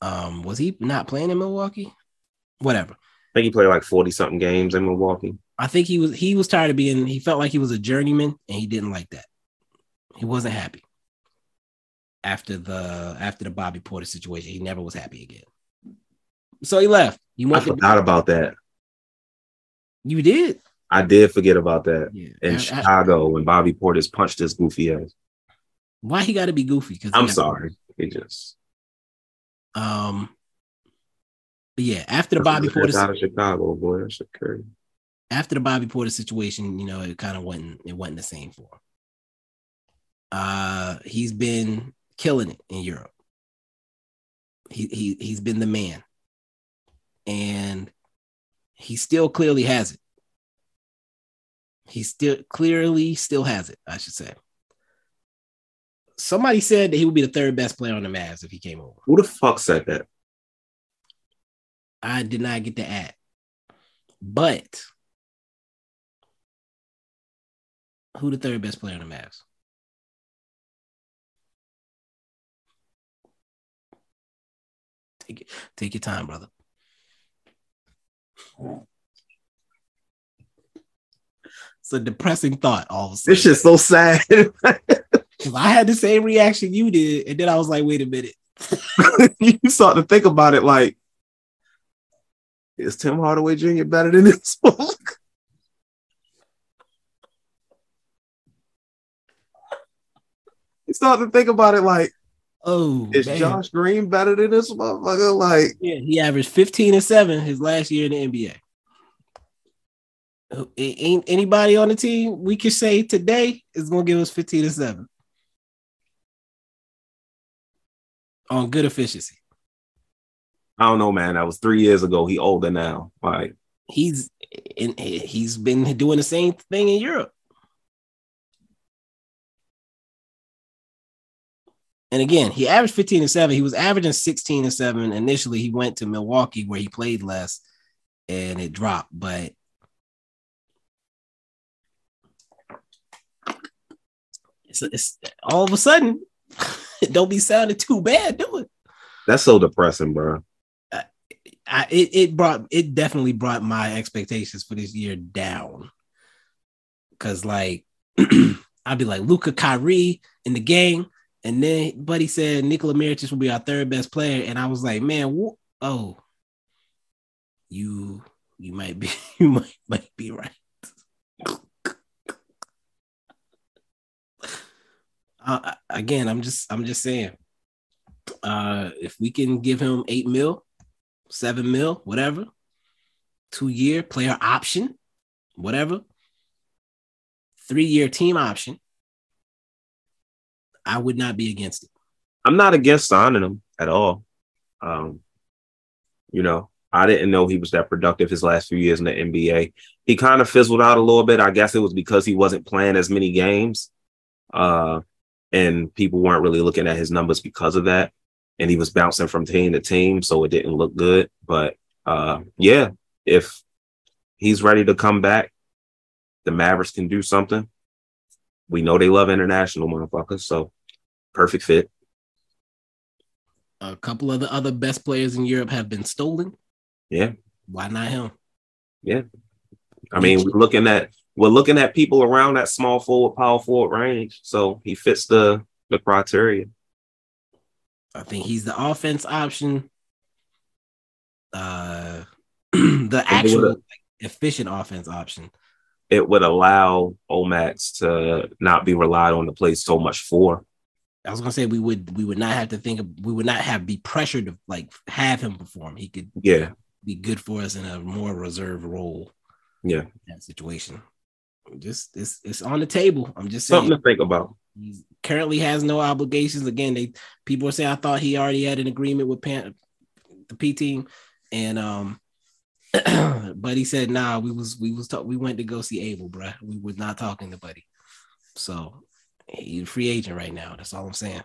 Um, was he not playing in Milwaukee? Whatever. I think he played like 40 something games in Milwaukee. I think he was he was tired of being he felt like he was a journeyman and he didn't like that. He wasn't happy. After the after the Bobby Portis situation, he never was happy again. So he left. You I forgot about that. You did? I did forget about that Yeah. in I- I- Chicago when Bobby Portis punched his goofy ass. Why he got to be goofy? Because I'm sorry. It just Um, but yeah, after the Bobby Portis out of Chicago, boy. That's crazy. after the Bobby Portis situation, you know, it kind of wasn't it wasn't the same for him. Uh, he's been killing it in Europe. He he he's been the man, and he still clearly has it. He still clearly still has it. I should say. Somebody said that he would be the third best player on the Mavs if he came over. Who the fuck said that? I did not get the ad, but who the third best player on the Mavs? Take it, take your time, brother. It's a depressing thought. All of a sudden, This shit's so sad. 'Cause I had the same reaction you did, and then I was like, "Wait a minute." you start to think about it like, is Tim Hardaway Jr. better than this book? You start to think about it like, Oh, is man. Josh Green better than this motherfucker? Like, Yeah, he averaged 15 and 7 his last year in the NBA. Ain't anybody on the team we could say today is gonna give us 15 and 7 on good efficiency. I don't know, man. That was three years ago. He older now. Like, He's in, he's been doing the same thing in Europe. And again, he averaged 15 and 7. He was averaging 16 and 7. Initially, he went to Milwaukee where he played less and it dropped. But it's, it's all of a sudden, don't be sounding too bad, do it? that's so depressing, bro. I, it, it brought it definitely brought my expectations for this year down. Cause like I'd be like Luka Kyrie in the game, and then Buddy said Nikola Mirotic will be our third best player, and I was like, man, wh- oh, you you might be you might might be right. Uh, again, I'm just I'm just saying, uh, if we can give him eight mil, seven mil, whatever, two year player option, whatever, three year team option, I would not be against it. I'm not against signing him at all. Um, you know, I didn't know he was that productive his last few years in the NBA. He kind of fizzled out a little bit. I guess it was because he wasn't playing as many games. Uh, and people weren't really looking at his numbers because of that. And he was bouncing from team to team, so it didn't look good. But uh, yeah, if he's ready to come back, the Mavericks can do something. We know they love international motherfuckers, so perfect fit. A couple of the other best players in Europe have been stolen. Yeah. Why not him? Yeah. I mean, we're looking at we're looking at people around that small forward, power forward range. So he fits the the criteria. I think he's the offense option. Uh, the actual like, efficient offense option. It would allow O-Max to not be relied on to play so much for. I was gonna say we would we would not have to think of we would not have be pressured to like have him perform. He could Yeah. be good for us in a more reserved role. Yeah. in that situation. Just it's it's on the table. I'm just saying Something to think about. He currently has no obligations. Again, they people are saying I thought he already had an agreement with Pan, the P team, and um, but he said nah. We was we was talk, we went to go see Abel, bruh. We were not talking to Buddy, so he's a free agent right now. That's all I'm saying.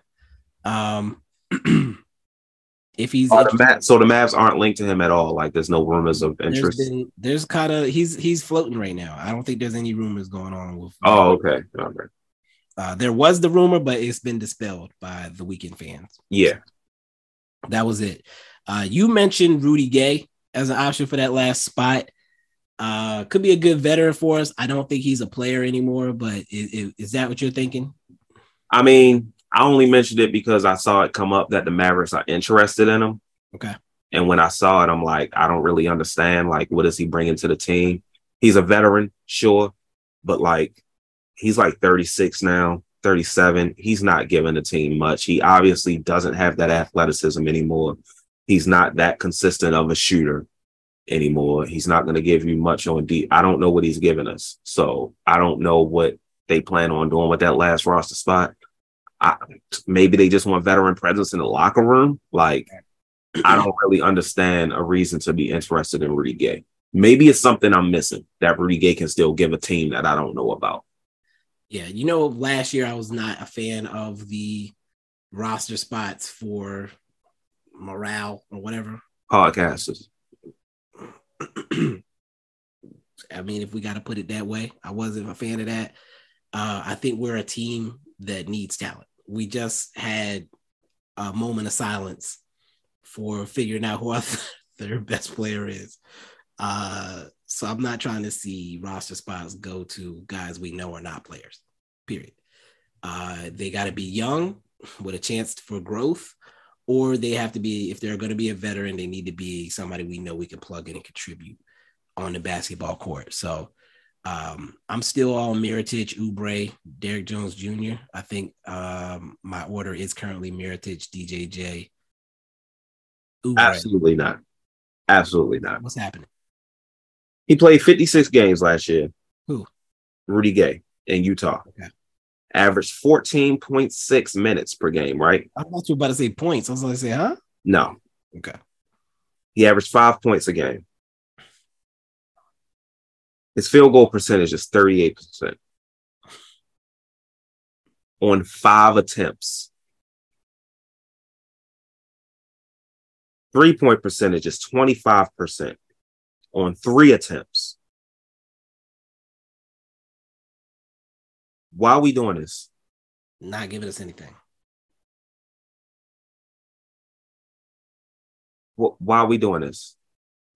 Um, if he's Oh, the Ma- so the Mavs aren't linked to him at all. Like there's no rumors of there's interest. been there's kind of he's he's floating right now. I don't think there's any rumors going on with. Oh, okay. Okay. Uh, there was the rumor, but it's been dispelled by the Weeknd fans. Yeah. That was it. Uh, you mentioned Rudy Gay as an option for that last spot. Uh, could be a good veteran for us. I don't think he's a player anymore, but is, is that what you're thinking? I mean, I only mentioned it because I saw it come up that the Mavericks are interested in him. Okay. And when I saw it, I'm like, I don't really understand. Like, what is he bringing to the team? He's a veteran, sure, but like, he's like 36 now, 37. He's not giving the team much. He obviously doesn't have that athleticism anymore. He's not that consistent of a shooter anymore. He's not going to give you much on deep. I don't know what he's giving us. So I don't know what they plan on doing with that last roster spot. I, maybe they just want veteran presence in the locker room. Like, I don't really understand a reason to be interested in Rudy Gay. Maybe it's something I'm missing that Rudy Gay can still give a team that I don't know about. Yeah, you know, last year I was not a fan of the roster spots for morale or whatever. Podcasters. I mean, if we got to put it that way, I wasn't a fan of that. Uh, I think we're a team that needs talent. We just had a moment of silence for figuring out who our third best player is. Uh, so I'm not trying to see roster spots go to guys we know are not players. Period. Uh, they got to be young with a chance for growth, or they have to be, if they're going to be a veteran, they need to be somebody we know we can plug in and contribute on the basketball court. So um, I'm still on Mirotic, Oubre, Derrick Jones Jr. I think um, my order is currently Mirotic, DJJ. Oubre. Absolutely not. Absolutely not. What's happening? He played 56 games last year. Who? Rudy Gay in Utah. Okay. Averaged 14.6 minutes per game, right? I thought you were about to say points. I was going to say, huh? No. Okay. He averaged five points a game. His field goal percentage is 38% on five attempts. Three point percentage is 25% on three attempts. Why are we doing this? Not giving us anything. Why are we doing this?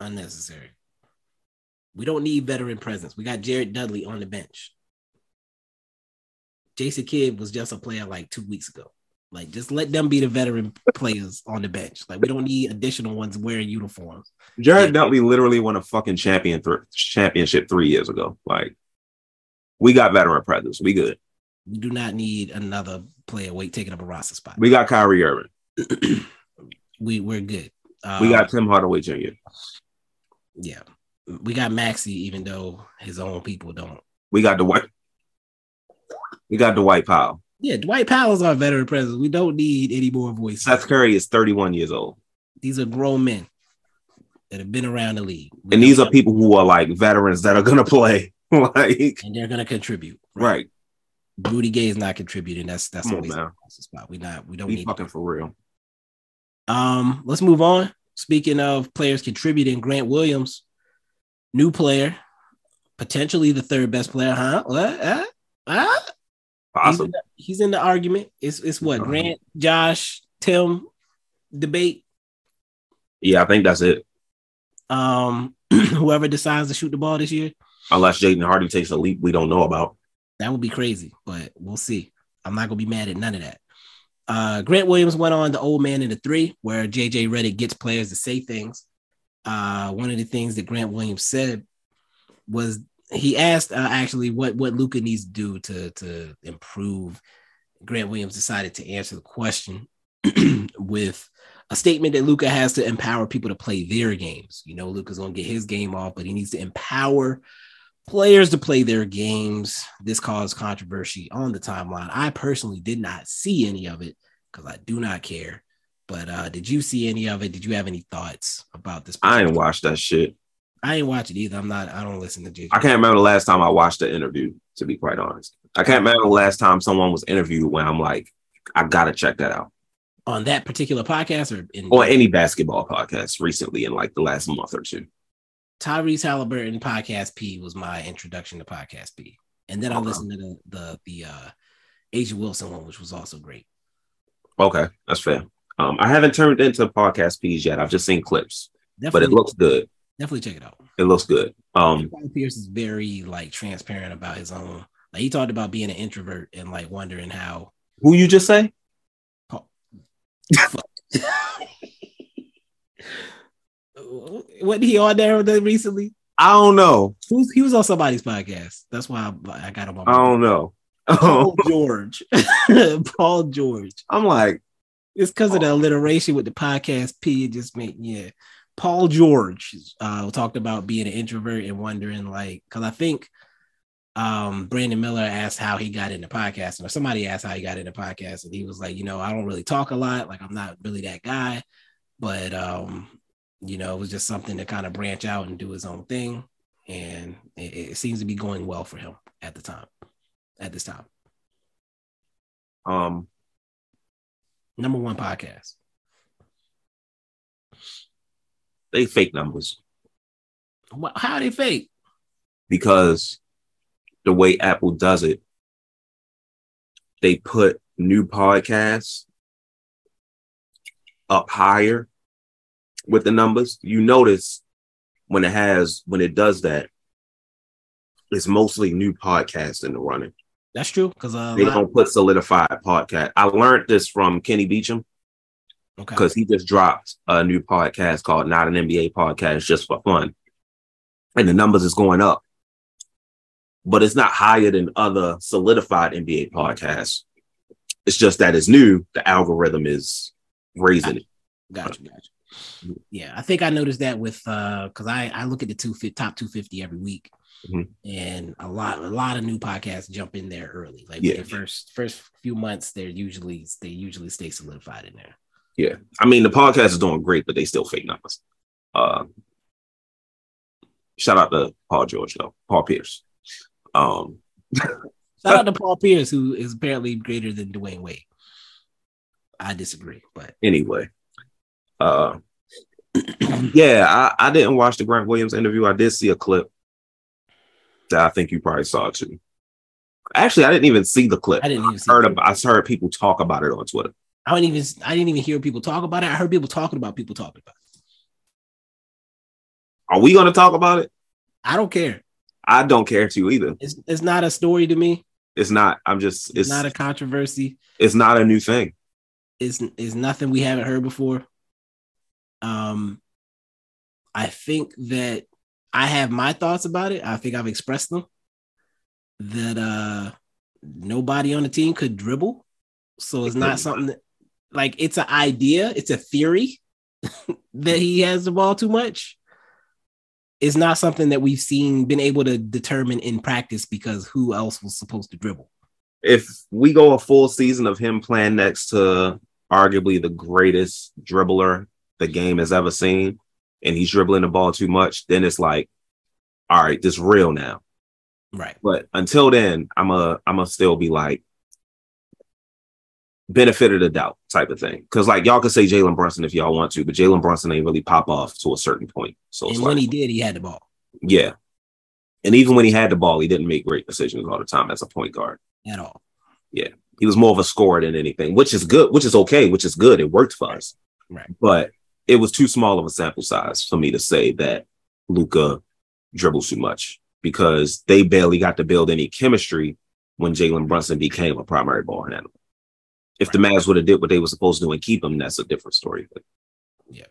Unnecessary. We don't need veteran presence. We got Jared Dudley on the bench. Jason Kidd was just a player like two weeks ago. Like, just let them be the veteran players on the bench. Like, we don't need additional ones wearing uniforms. Jared Dudley literally won a fucking champion th- championship three years ago. Like, we got veteran presence. We good. We do not need another player wait taking up a roster spot. We got Kyrie Irving. we we're good. we got Um, Tim Hardaway Jr. yeah. We got Maxi, even though his own people don't. We got Dwight. We got Dwight Powell. Yeah, Dwight Powell's our veteran president. We don't need any more voices. Seth Curry is 31 years old. These are grown men that have been around the league. We And these are people who are like veterans that are gonna play. like and they're gonna contribute. right. Rudy Gay is not contributing. That's that's Come on, always the spot. We not we don't Be need fucking for real. Um, let's move on. Speaking of players contributing, Grant Williams, new player, potentially the third best player, huh? What? Uh, uh? He's, in the, he's in the argument. It's it's what. Grant, Josh, Tim debate. Yeah, I think that's it. Um, whoever decides to shoot the ball this year, Unless Jaden Hardy takes a leap we don't know about. that would be crazy, but we'll see. I'm not gonna be mad at none of that. Uh, Grant Williams went on the old man in the three, where JJ Redick gets players to say things. Uh, one of the things that Grant Williams said was he asked uh, actually what what Luka needs to do to to improve. Grant Williams decided to answer the question with a statement that Luka has to empower people to play their games. You know, Luka's gonna get his game off, but he needs to empower players to play their games. This caused controversy on the timeline. I personally did not see any of it because I do not care. But uh, did you see any of it? Did you have any thoughts about this? I ain't watched that shit. I ain't watch it either. I'm not. I don't listen to JJ. I can't remember the last time I watched the interview. To be quite honest, I can't remember the last time someone was interviewed when I'm like, I gotta check that out on that particular podcast or in or any basketball podcast recently in like the last month or two. Tyrese Halliburton podcast P was my introduction to podcast P, and then I Okay. listened to the the the uh, A'ja Wilson one, which was also great. Okay, that's fair. Um, I haven't turned into podcast P's yet. I've just seen clips, but it looks good. Definitely check it out. It looks good. Um, Pierce is very like transparent about his own. Like he talked about being an introvert and like wondering how. who you just say? Wasn't he on there with recently? I don't know. Who's, he was on somebody's podcast. That's why I, I got him on. I don't know. Paul George. Paul George. I'm like, it's because of the alliteration with the podcast P. It just made yeah. Paul George uh, talked about being an introvert and wondering like because I think um Brandon Miller asked how he got into podcasting or somebody asked how he got into podcasting. He was like, you know, I don't really talk a lot. Like I'm not really that guy, but um, you know, it was just something to kind of branch out and do his own thing, and it, it seems to be going well for him at the time. At this time, um, number one podcast. they fake numbers What, how they fake? because the way Apple does it, they put new podcasts up higher with the numbers. You notice when it has when it does that, it's mostly new podcasts in the running. That's true because uh, They don't put solidified podcast. I learned this from Kenny Beecham okay. because he just dropped a new podcast called Not an NBA Podcast just for fun. And the numbers is going up. But it's not higher than other solidified NBA podcasts. It's just that it's new. The algorithm is raising it. Gotcha, gotcha. Yeah, I think I noticed that with uh because I I look at the two top two fifty every week, Mhm. and a lot a lot of new podcasts jump in there early. Like Yeah. the first first few months, they're usually they usually stay solidified in there. Yeah. I mean, the podcast is doing great, but they still fake numbers. Uh, shout out to Paul George, though. Paul Pierce. Um, Shout out to Paul Pierce, who is apparently greater than Dwyane Wade. I disagree, but anyway. Uh, yeah, I, I didn't watch the Grant Williams interview. I did see a clip that I think you probably saw too. Actually, I didn't even see the clip. I didn't even see heard about, I heard people talk about it on Twitter. I didn't even I didn't even hear people talk about it. I heard people talking about people talking about it. Are we going to talk about it? I don't care. I don't care to either. It's it's not a story to me. It's not. I'm just. It's, It's not a controversy. It's not a new thing. It's it's nothing we haven't heard before. Um, I think that I have my thoughts about it. I think I've expressed them. That uh, nobody on the team could dribble, so it's not something that like it's an idea. It's a theory that he has the ball too much. It's not something that we've seen been able to determine in practice because who else was supposed to dribble? If we go a full season of him playing next to arguably the greatest dribbler the game has ever seen, and he's dribbling the ball too much, then it's like, all right, this real now. Right. But until then, I'm a I'm a still be like benefit of the doubt type of thing. Because like y'all can say Jalen Brunson if y'all want to, but Jalen Brunson ain't really pop off to a certain point. So it's And like, when he did, he had the ball yeah. And even when he had the ball, he didn't make great decisions all the time as a point guard. at all. Yeah. He was more of a scorer than anything, which is good, which is okay, which is good. It worked for us. Right. But it was too small of a sample size for me to say that Luka dribbles too much because they barely got to build any chemistry when Jalen Brunson became a primary ball handler. If the Mavs would have did what they were supposed to do and keep him, that's a different story. But yeah.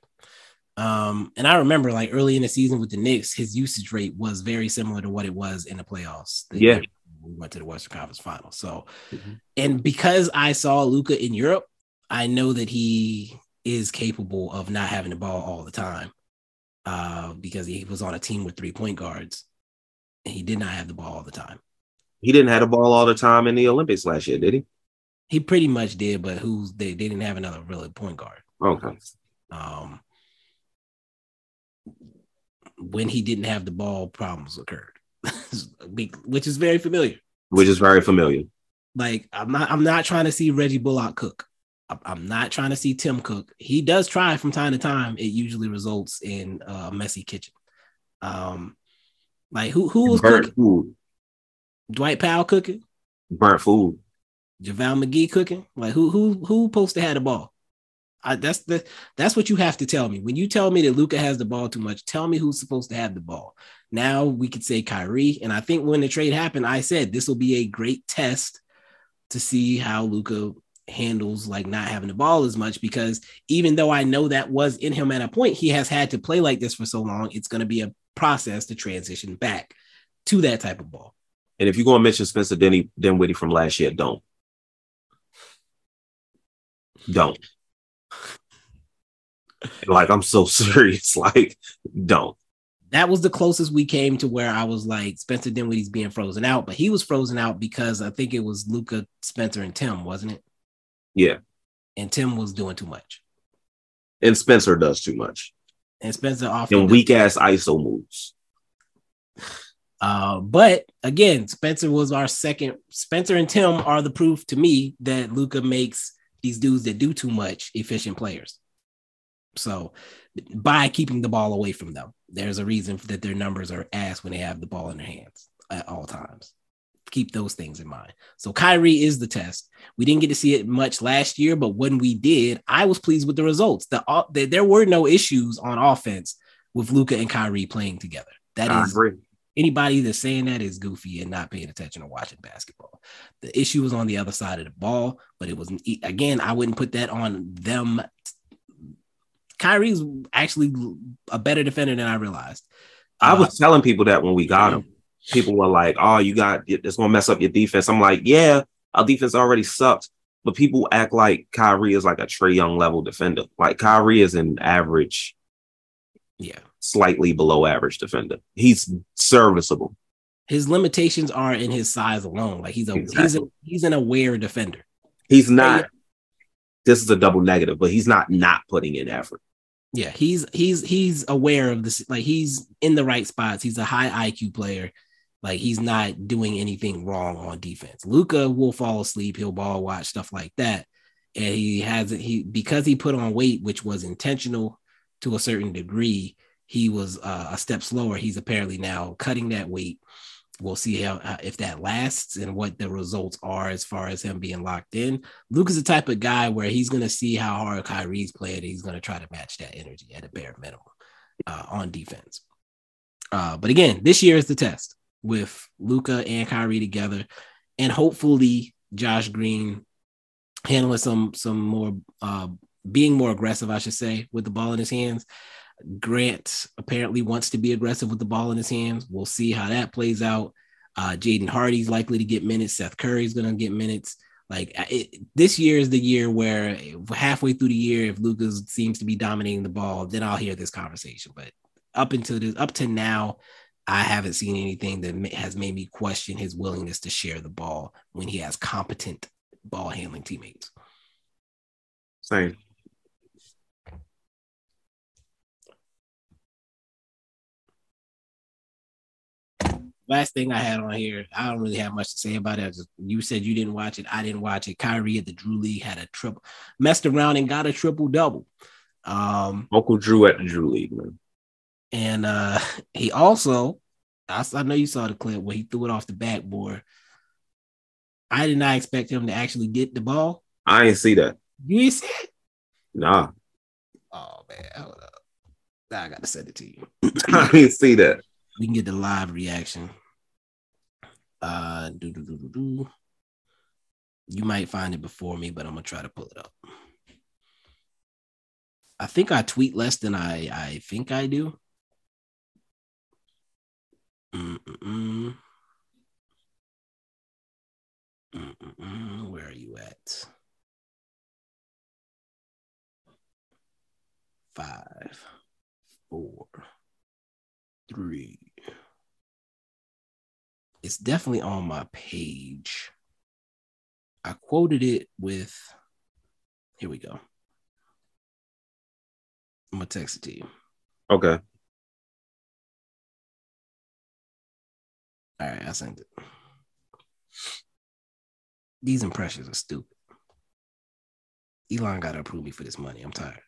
Um, and I remember like early in the season with the Knicks, his usage rate was very similar to what it was in the playoffs. The Yeah. We went to the Western Conference Final. So, Mhm. and because I saw Luka in Europe, I know that he is capable of not having the ball all the time. Uh, because he was on a team with three point guards. And he did not have the ball all the time. He didn't have the ball all the time in the Olympics last year, did he? He pretty much did, but who's they, they didn't have another really point guard. Okay. Um, when he didn't have the ball, problems occurred, which is very familiar. Which is very familiar. Like I'm not I'm not trying to see Reggie Bullock cook. I'm not trying to see Tim cook. He does try from time to time. It usually results in a messy kitchen. Um, like who who was burnt cooking? food? Dwight Powell cooking. Burnt food. JaVale McGee cooking. Like who who who supposed to have the ball? I, that's the that's what you have to tell me. When you tell me that Luka has the ball too much, tell me who's supposed to have the ball. Now we could say Kyrie, and I think when the trade happened, I said this will be a great test to see how Luka handles like not having the ball as much because even though I know that was in him at a point, he has had to play like this for so long. It's going to be a process to transition back to that type of ball. And if you're going to mention Spencer Denny, Dinwiddie from last year, don't. Don't. like, I'm so serious. Like, don't. That was the closest we came to where I was like, Spencer Dinwiddie's being frozen out, but he was frozen out because I think it was Luka, Spencer, and Tim, wasn't it? Yeah. And Tim was doing too much. And Spencer does too much. And Spencer often And weak ass ISO moves. Uh, but again, Spencer was our second. Spencer and Tim are the proof to me that Luka makes these dudes that do too much efficient players. So by keeping the ball away from them, there's a reason that their numbers are ass when they have the ball in their hands at all times. Keep those things in mind. So Kyrie is the test. We didn't get to see it much last year, but when we did, I was pleased with the results. The, uh, the there were no issues on offense with Luka and Kyrie playing together. That I is agree. anybody that's saying that is goofy and not paying attention or watching basketball. The issue was on the other side of the ball, but it was again, I wouldn't put that on them. Kyrie's actually a better defender than I realized. I Uh, was telling people that when we got him. People were like, oh, you got it's gonna mess up your defense. I'm like, yeah, our defense already sucks. But people act like Kyrie is like a Trae Young level defender. Like Kyrie is an average, yeah. slightly below average defender. He's serviceable. His limitations are in his size alone. Like he's a he's a, he's an aware defender. He's not. This is a double negative, but he's not not putting in effort. Yeah, he's he's he's aware of this. Like he's in the right spots. He's a high IQ player. Like he's not doing anything wrong on defense. Luka will fall asleep. He'll ball watch stuff like that, and he hasn't. He because he put on weight, which was intentional to a certain degree. He was uh, a step slower. He's apparently now cutting that weight. We'll see how uh, if that lasts and what the results are as far as him being locked in. Luka's the type of guy where he's going to see how hard Kyrie's playing. He's going to try to match that energy at a bare minimum uh, on defense. Uh, but again, this year is the test with Luka and Kyrie together, and hopefully Josh Green handling some some more uh, being more aggressive, I should say, with the ball in his hands. Grant apparently wants to be aggressive with the ball in his hands. We'll see how that plays out. Uh, Jaden Hardy's likely to get minutes. Seth Curry's going to get minutes. Like it, this year is the year where halfway through the year, if Lucas seems to be dominating the ball, then I'll hear this conversation. But up until this, up to now, I haven't seen anything that has made me question his willingness to share the ball when he has competent ball handling teammates. Same. Last thing I had on here, I don't really have much to say about it. I just, you said you didn't watch it. I didn't watch it. Kyrie at the Drew League had a triple, messed around and got a triple double. Um, Uncle Drew at the Drew League, man. And uh, he also, I know you saw the clip where he threw it off the backboard. I did not expect him to actually get the ball. I didn't see that. You ain't see it? Nah, Oh man, hold up. Now I gotta send it to you. I didn't see that. we can get the live reaction. Uh, do, do, do, do, do. You might find it before me, but I'm gonna try to pull it up. I think I tweet less than I I think I do. Mm-mm-mm. Where are you at? Five, four, three, It's definitely on my page. I quoted it with. Here we go. I'm gonna text it to you. Okay. All right, I sent it. These impressions are stupid. Elon got to approve me for this money. I'm tired.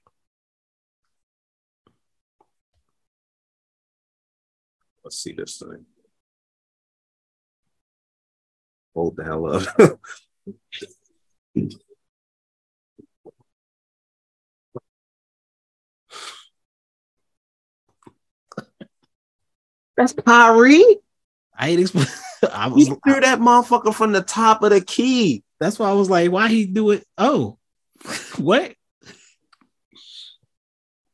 Let's see this thing. Hold the hell up. That's Kyrie. I ain't explain. I He was. threw that motherfucker from the top of the key. That's why I was like, why he do it? Oh, what?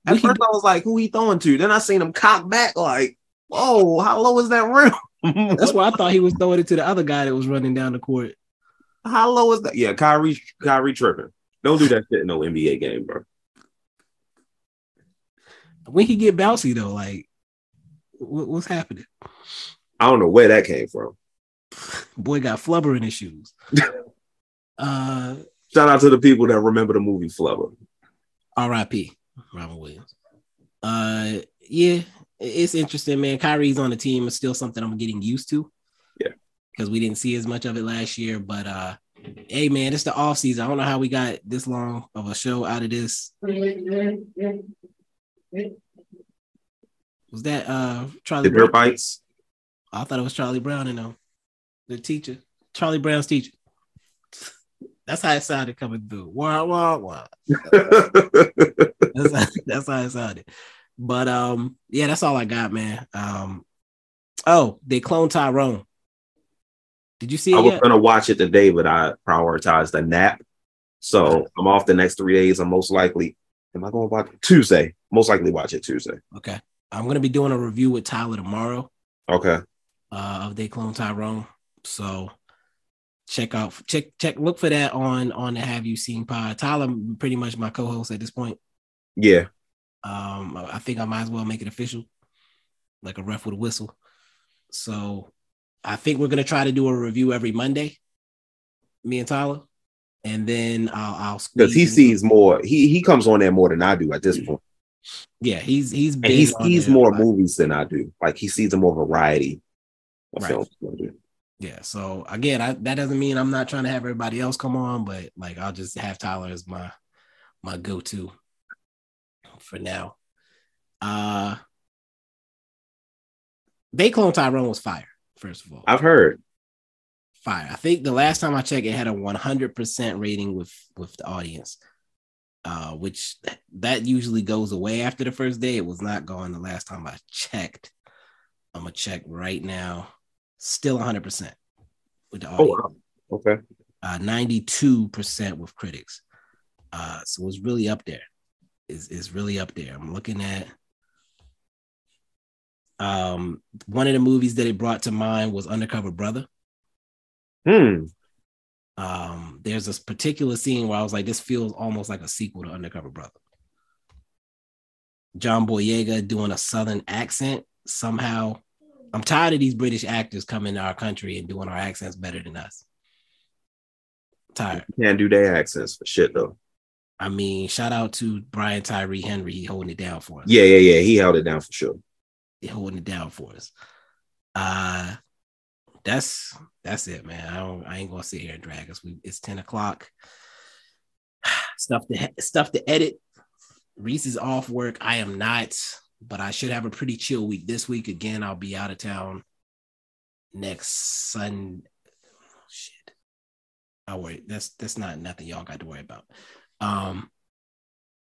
At first, I was like, "Who he throwing to?" Then I seen him cock back, like, "Whoa, how low is that rim?" That's why I thought he was throwing it to the other guy that was running down the court. How low is that? Yeah, Kyrie, Kyrie tripping. Don't do that shit in no NBA game, bro. When he get bouncy though, like, what, what's happening? I don't know where that came from. Boy got flubber in his shoes. uh, Shout out to the people that remember the movie Flubber. R.I.P. Robin Williams. Uh, yeah, it's interesting, man. Kyrie's on the team is still something I'm getting used to. Yeah, because we didn't see as much of it last year. But uh, hey, man, it's the off season. I don't know how we got this long of a show out of this. Was that uh Charlie? The Dirt Brown? Bites. I thought it was Charlie Brown, you know, the teacher, Charlie Brown's teacher. That's how it sounded coming through. Wah wah wah. that's, how, that's how it sounded. But um, yeah, that's all I got, man. Um, oh, they cloned Tyrone. Did you see I was yet? gonna watch it today, but I prioritized a nap. So I'm off the next three days. I'm most likely. Am I going to watch it Tuesday? Most likely watch it Tuesday. Okay, I'm gonna be doing a review with Tyler tomorrow. Okay. Uh, of They Cloned Tyrone. So check out check check look for that on on the Have You Seen Pod. Tyler pretty much my co-host at this point. Yeah. Um, I think I might as well make it official, like a ref with a whistle. So I think we're gonna try to do a review every Monday, me and Tyler, and then I'll I'll Because he sees more. He he comes on there more than I do at this point. Yeah, he's he's And he sees more movies than I do. Like he sees a more variety of Right. films. than I do. Yeah. So again, I, that doesn't mean I'm not trying to have everybody else come on, but like I'll just have Tyler as my my go-to for now. Uh they cloned Tyrone was fire, first of all. I've heard. Fire. I think the last time I checked, it had a 100% rating with with the audience, uh, which that usually goes away after the first day. It was not going the last time I checked. I'm gonna check right now. Still 100% with the audience. Oh wow. Okay. uh, 92% with critics. Uh, so it's really up there. Is is really up there. I'm looking at um one of the movies that it brought to mind was Undercover Brother. Hmm. Um, there's this particular scene where I was like, this feels almost like a sequel to Undercover Brother. John Boyega doing a southern accent somehow. I'm tired of these British actors coming to our country and doing our accents better than us. Tired. Can't do their accents for shit though. I mean, shout out to Brian Tyree Henry he holding it down for us. Yeah, yeah, yeah. He held it down for sure. He holding it down for us. Uh that's that's it, man. I don't I ain't gonna sit here and drag us. We it's 10 o'clock. stuff to stuff to edit. Reese is off work. I am not, but I should have a pretty chill week this week. Again, I'll be out of town next Sunday. Shit. I worry. That's that's not nothing y'all got to worry about. Um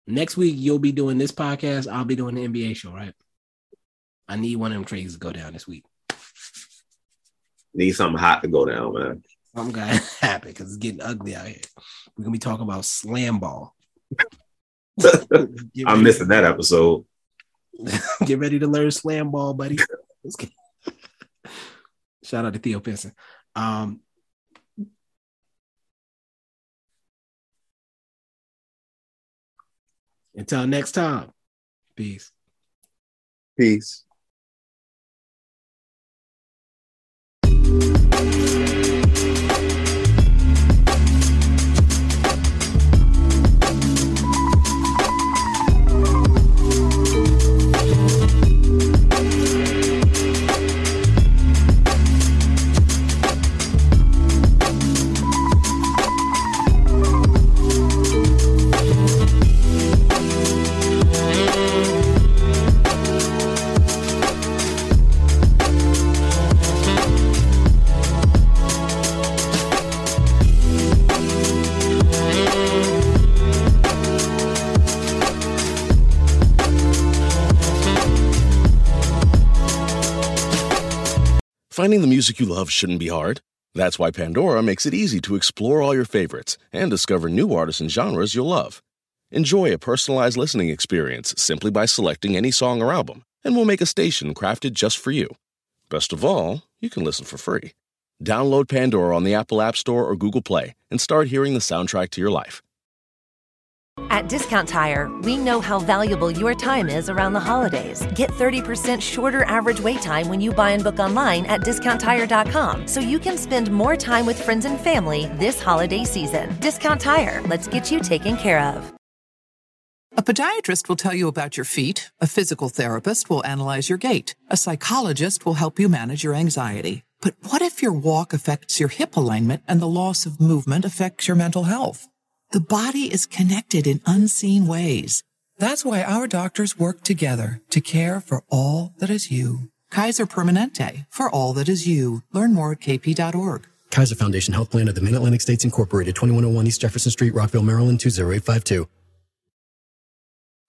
next week you'll be doing this podcast. I'll be doing the NBA show, right? I need one of them trades to go down this week. Need something hot to go down, man. I'm gonna happen because it's getting ugly out here. We're gonna be talking about slam ball. I'm missing that episode. Get ready to learn slam ball, buddy. Shout out to Theo Pinson. Um, until next time, peace. Peace. Finding the music you love shouldn't be hard. That's why Pandora makes it easy to explore all your favorites and discover new artists and genres you'll love. Enjoy a personalized listening experience simply by selecting any song or album, and we'll make a station crafted just for you. Best of all, you can listen for free. Download Pandora on the Apple App Store or Google Play and start hearing the soundtrack to your life. At Discount Tire, we know how valuable your time is around the holidays. Get 30% shorter average wait time when you buy and book online at discounttire.com so you can spend more time with friends and family this holiday season. Discount Tire, let's get you taken care of. A podiatrist will tell you about your feet. A physical therapist will analyze your gait. A psychologist will help you manage your anxiety. But what if your walk affects your hip alignment and the loss of movement affects your mental health? The body is connected in unseen ways. That's why our doctors work together to care for all that is you. Kaiser Permanente, for all that is you. Learn more at kp.org. Kaiser Foundation Health Plan of the Mid Atlantic States Incorporated, 2101 East Jefferson Street, Rockville, Maryland, 20852.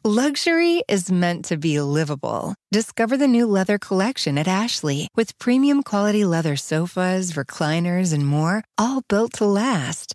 Luxury is meant to be livable. Discover the new leather collection at Ashley with premium quality leather sofas, recliners, and more, all built to last.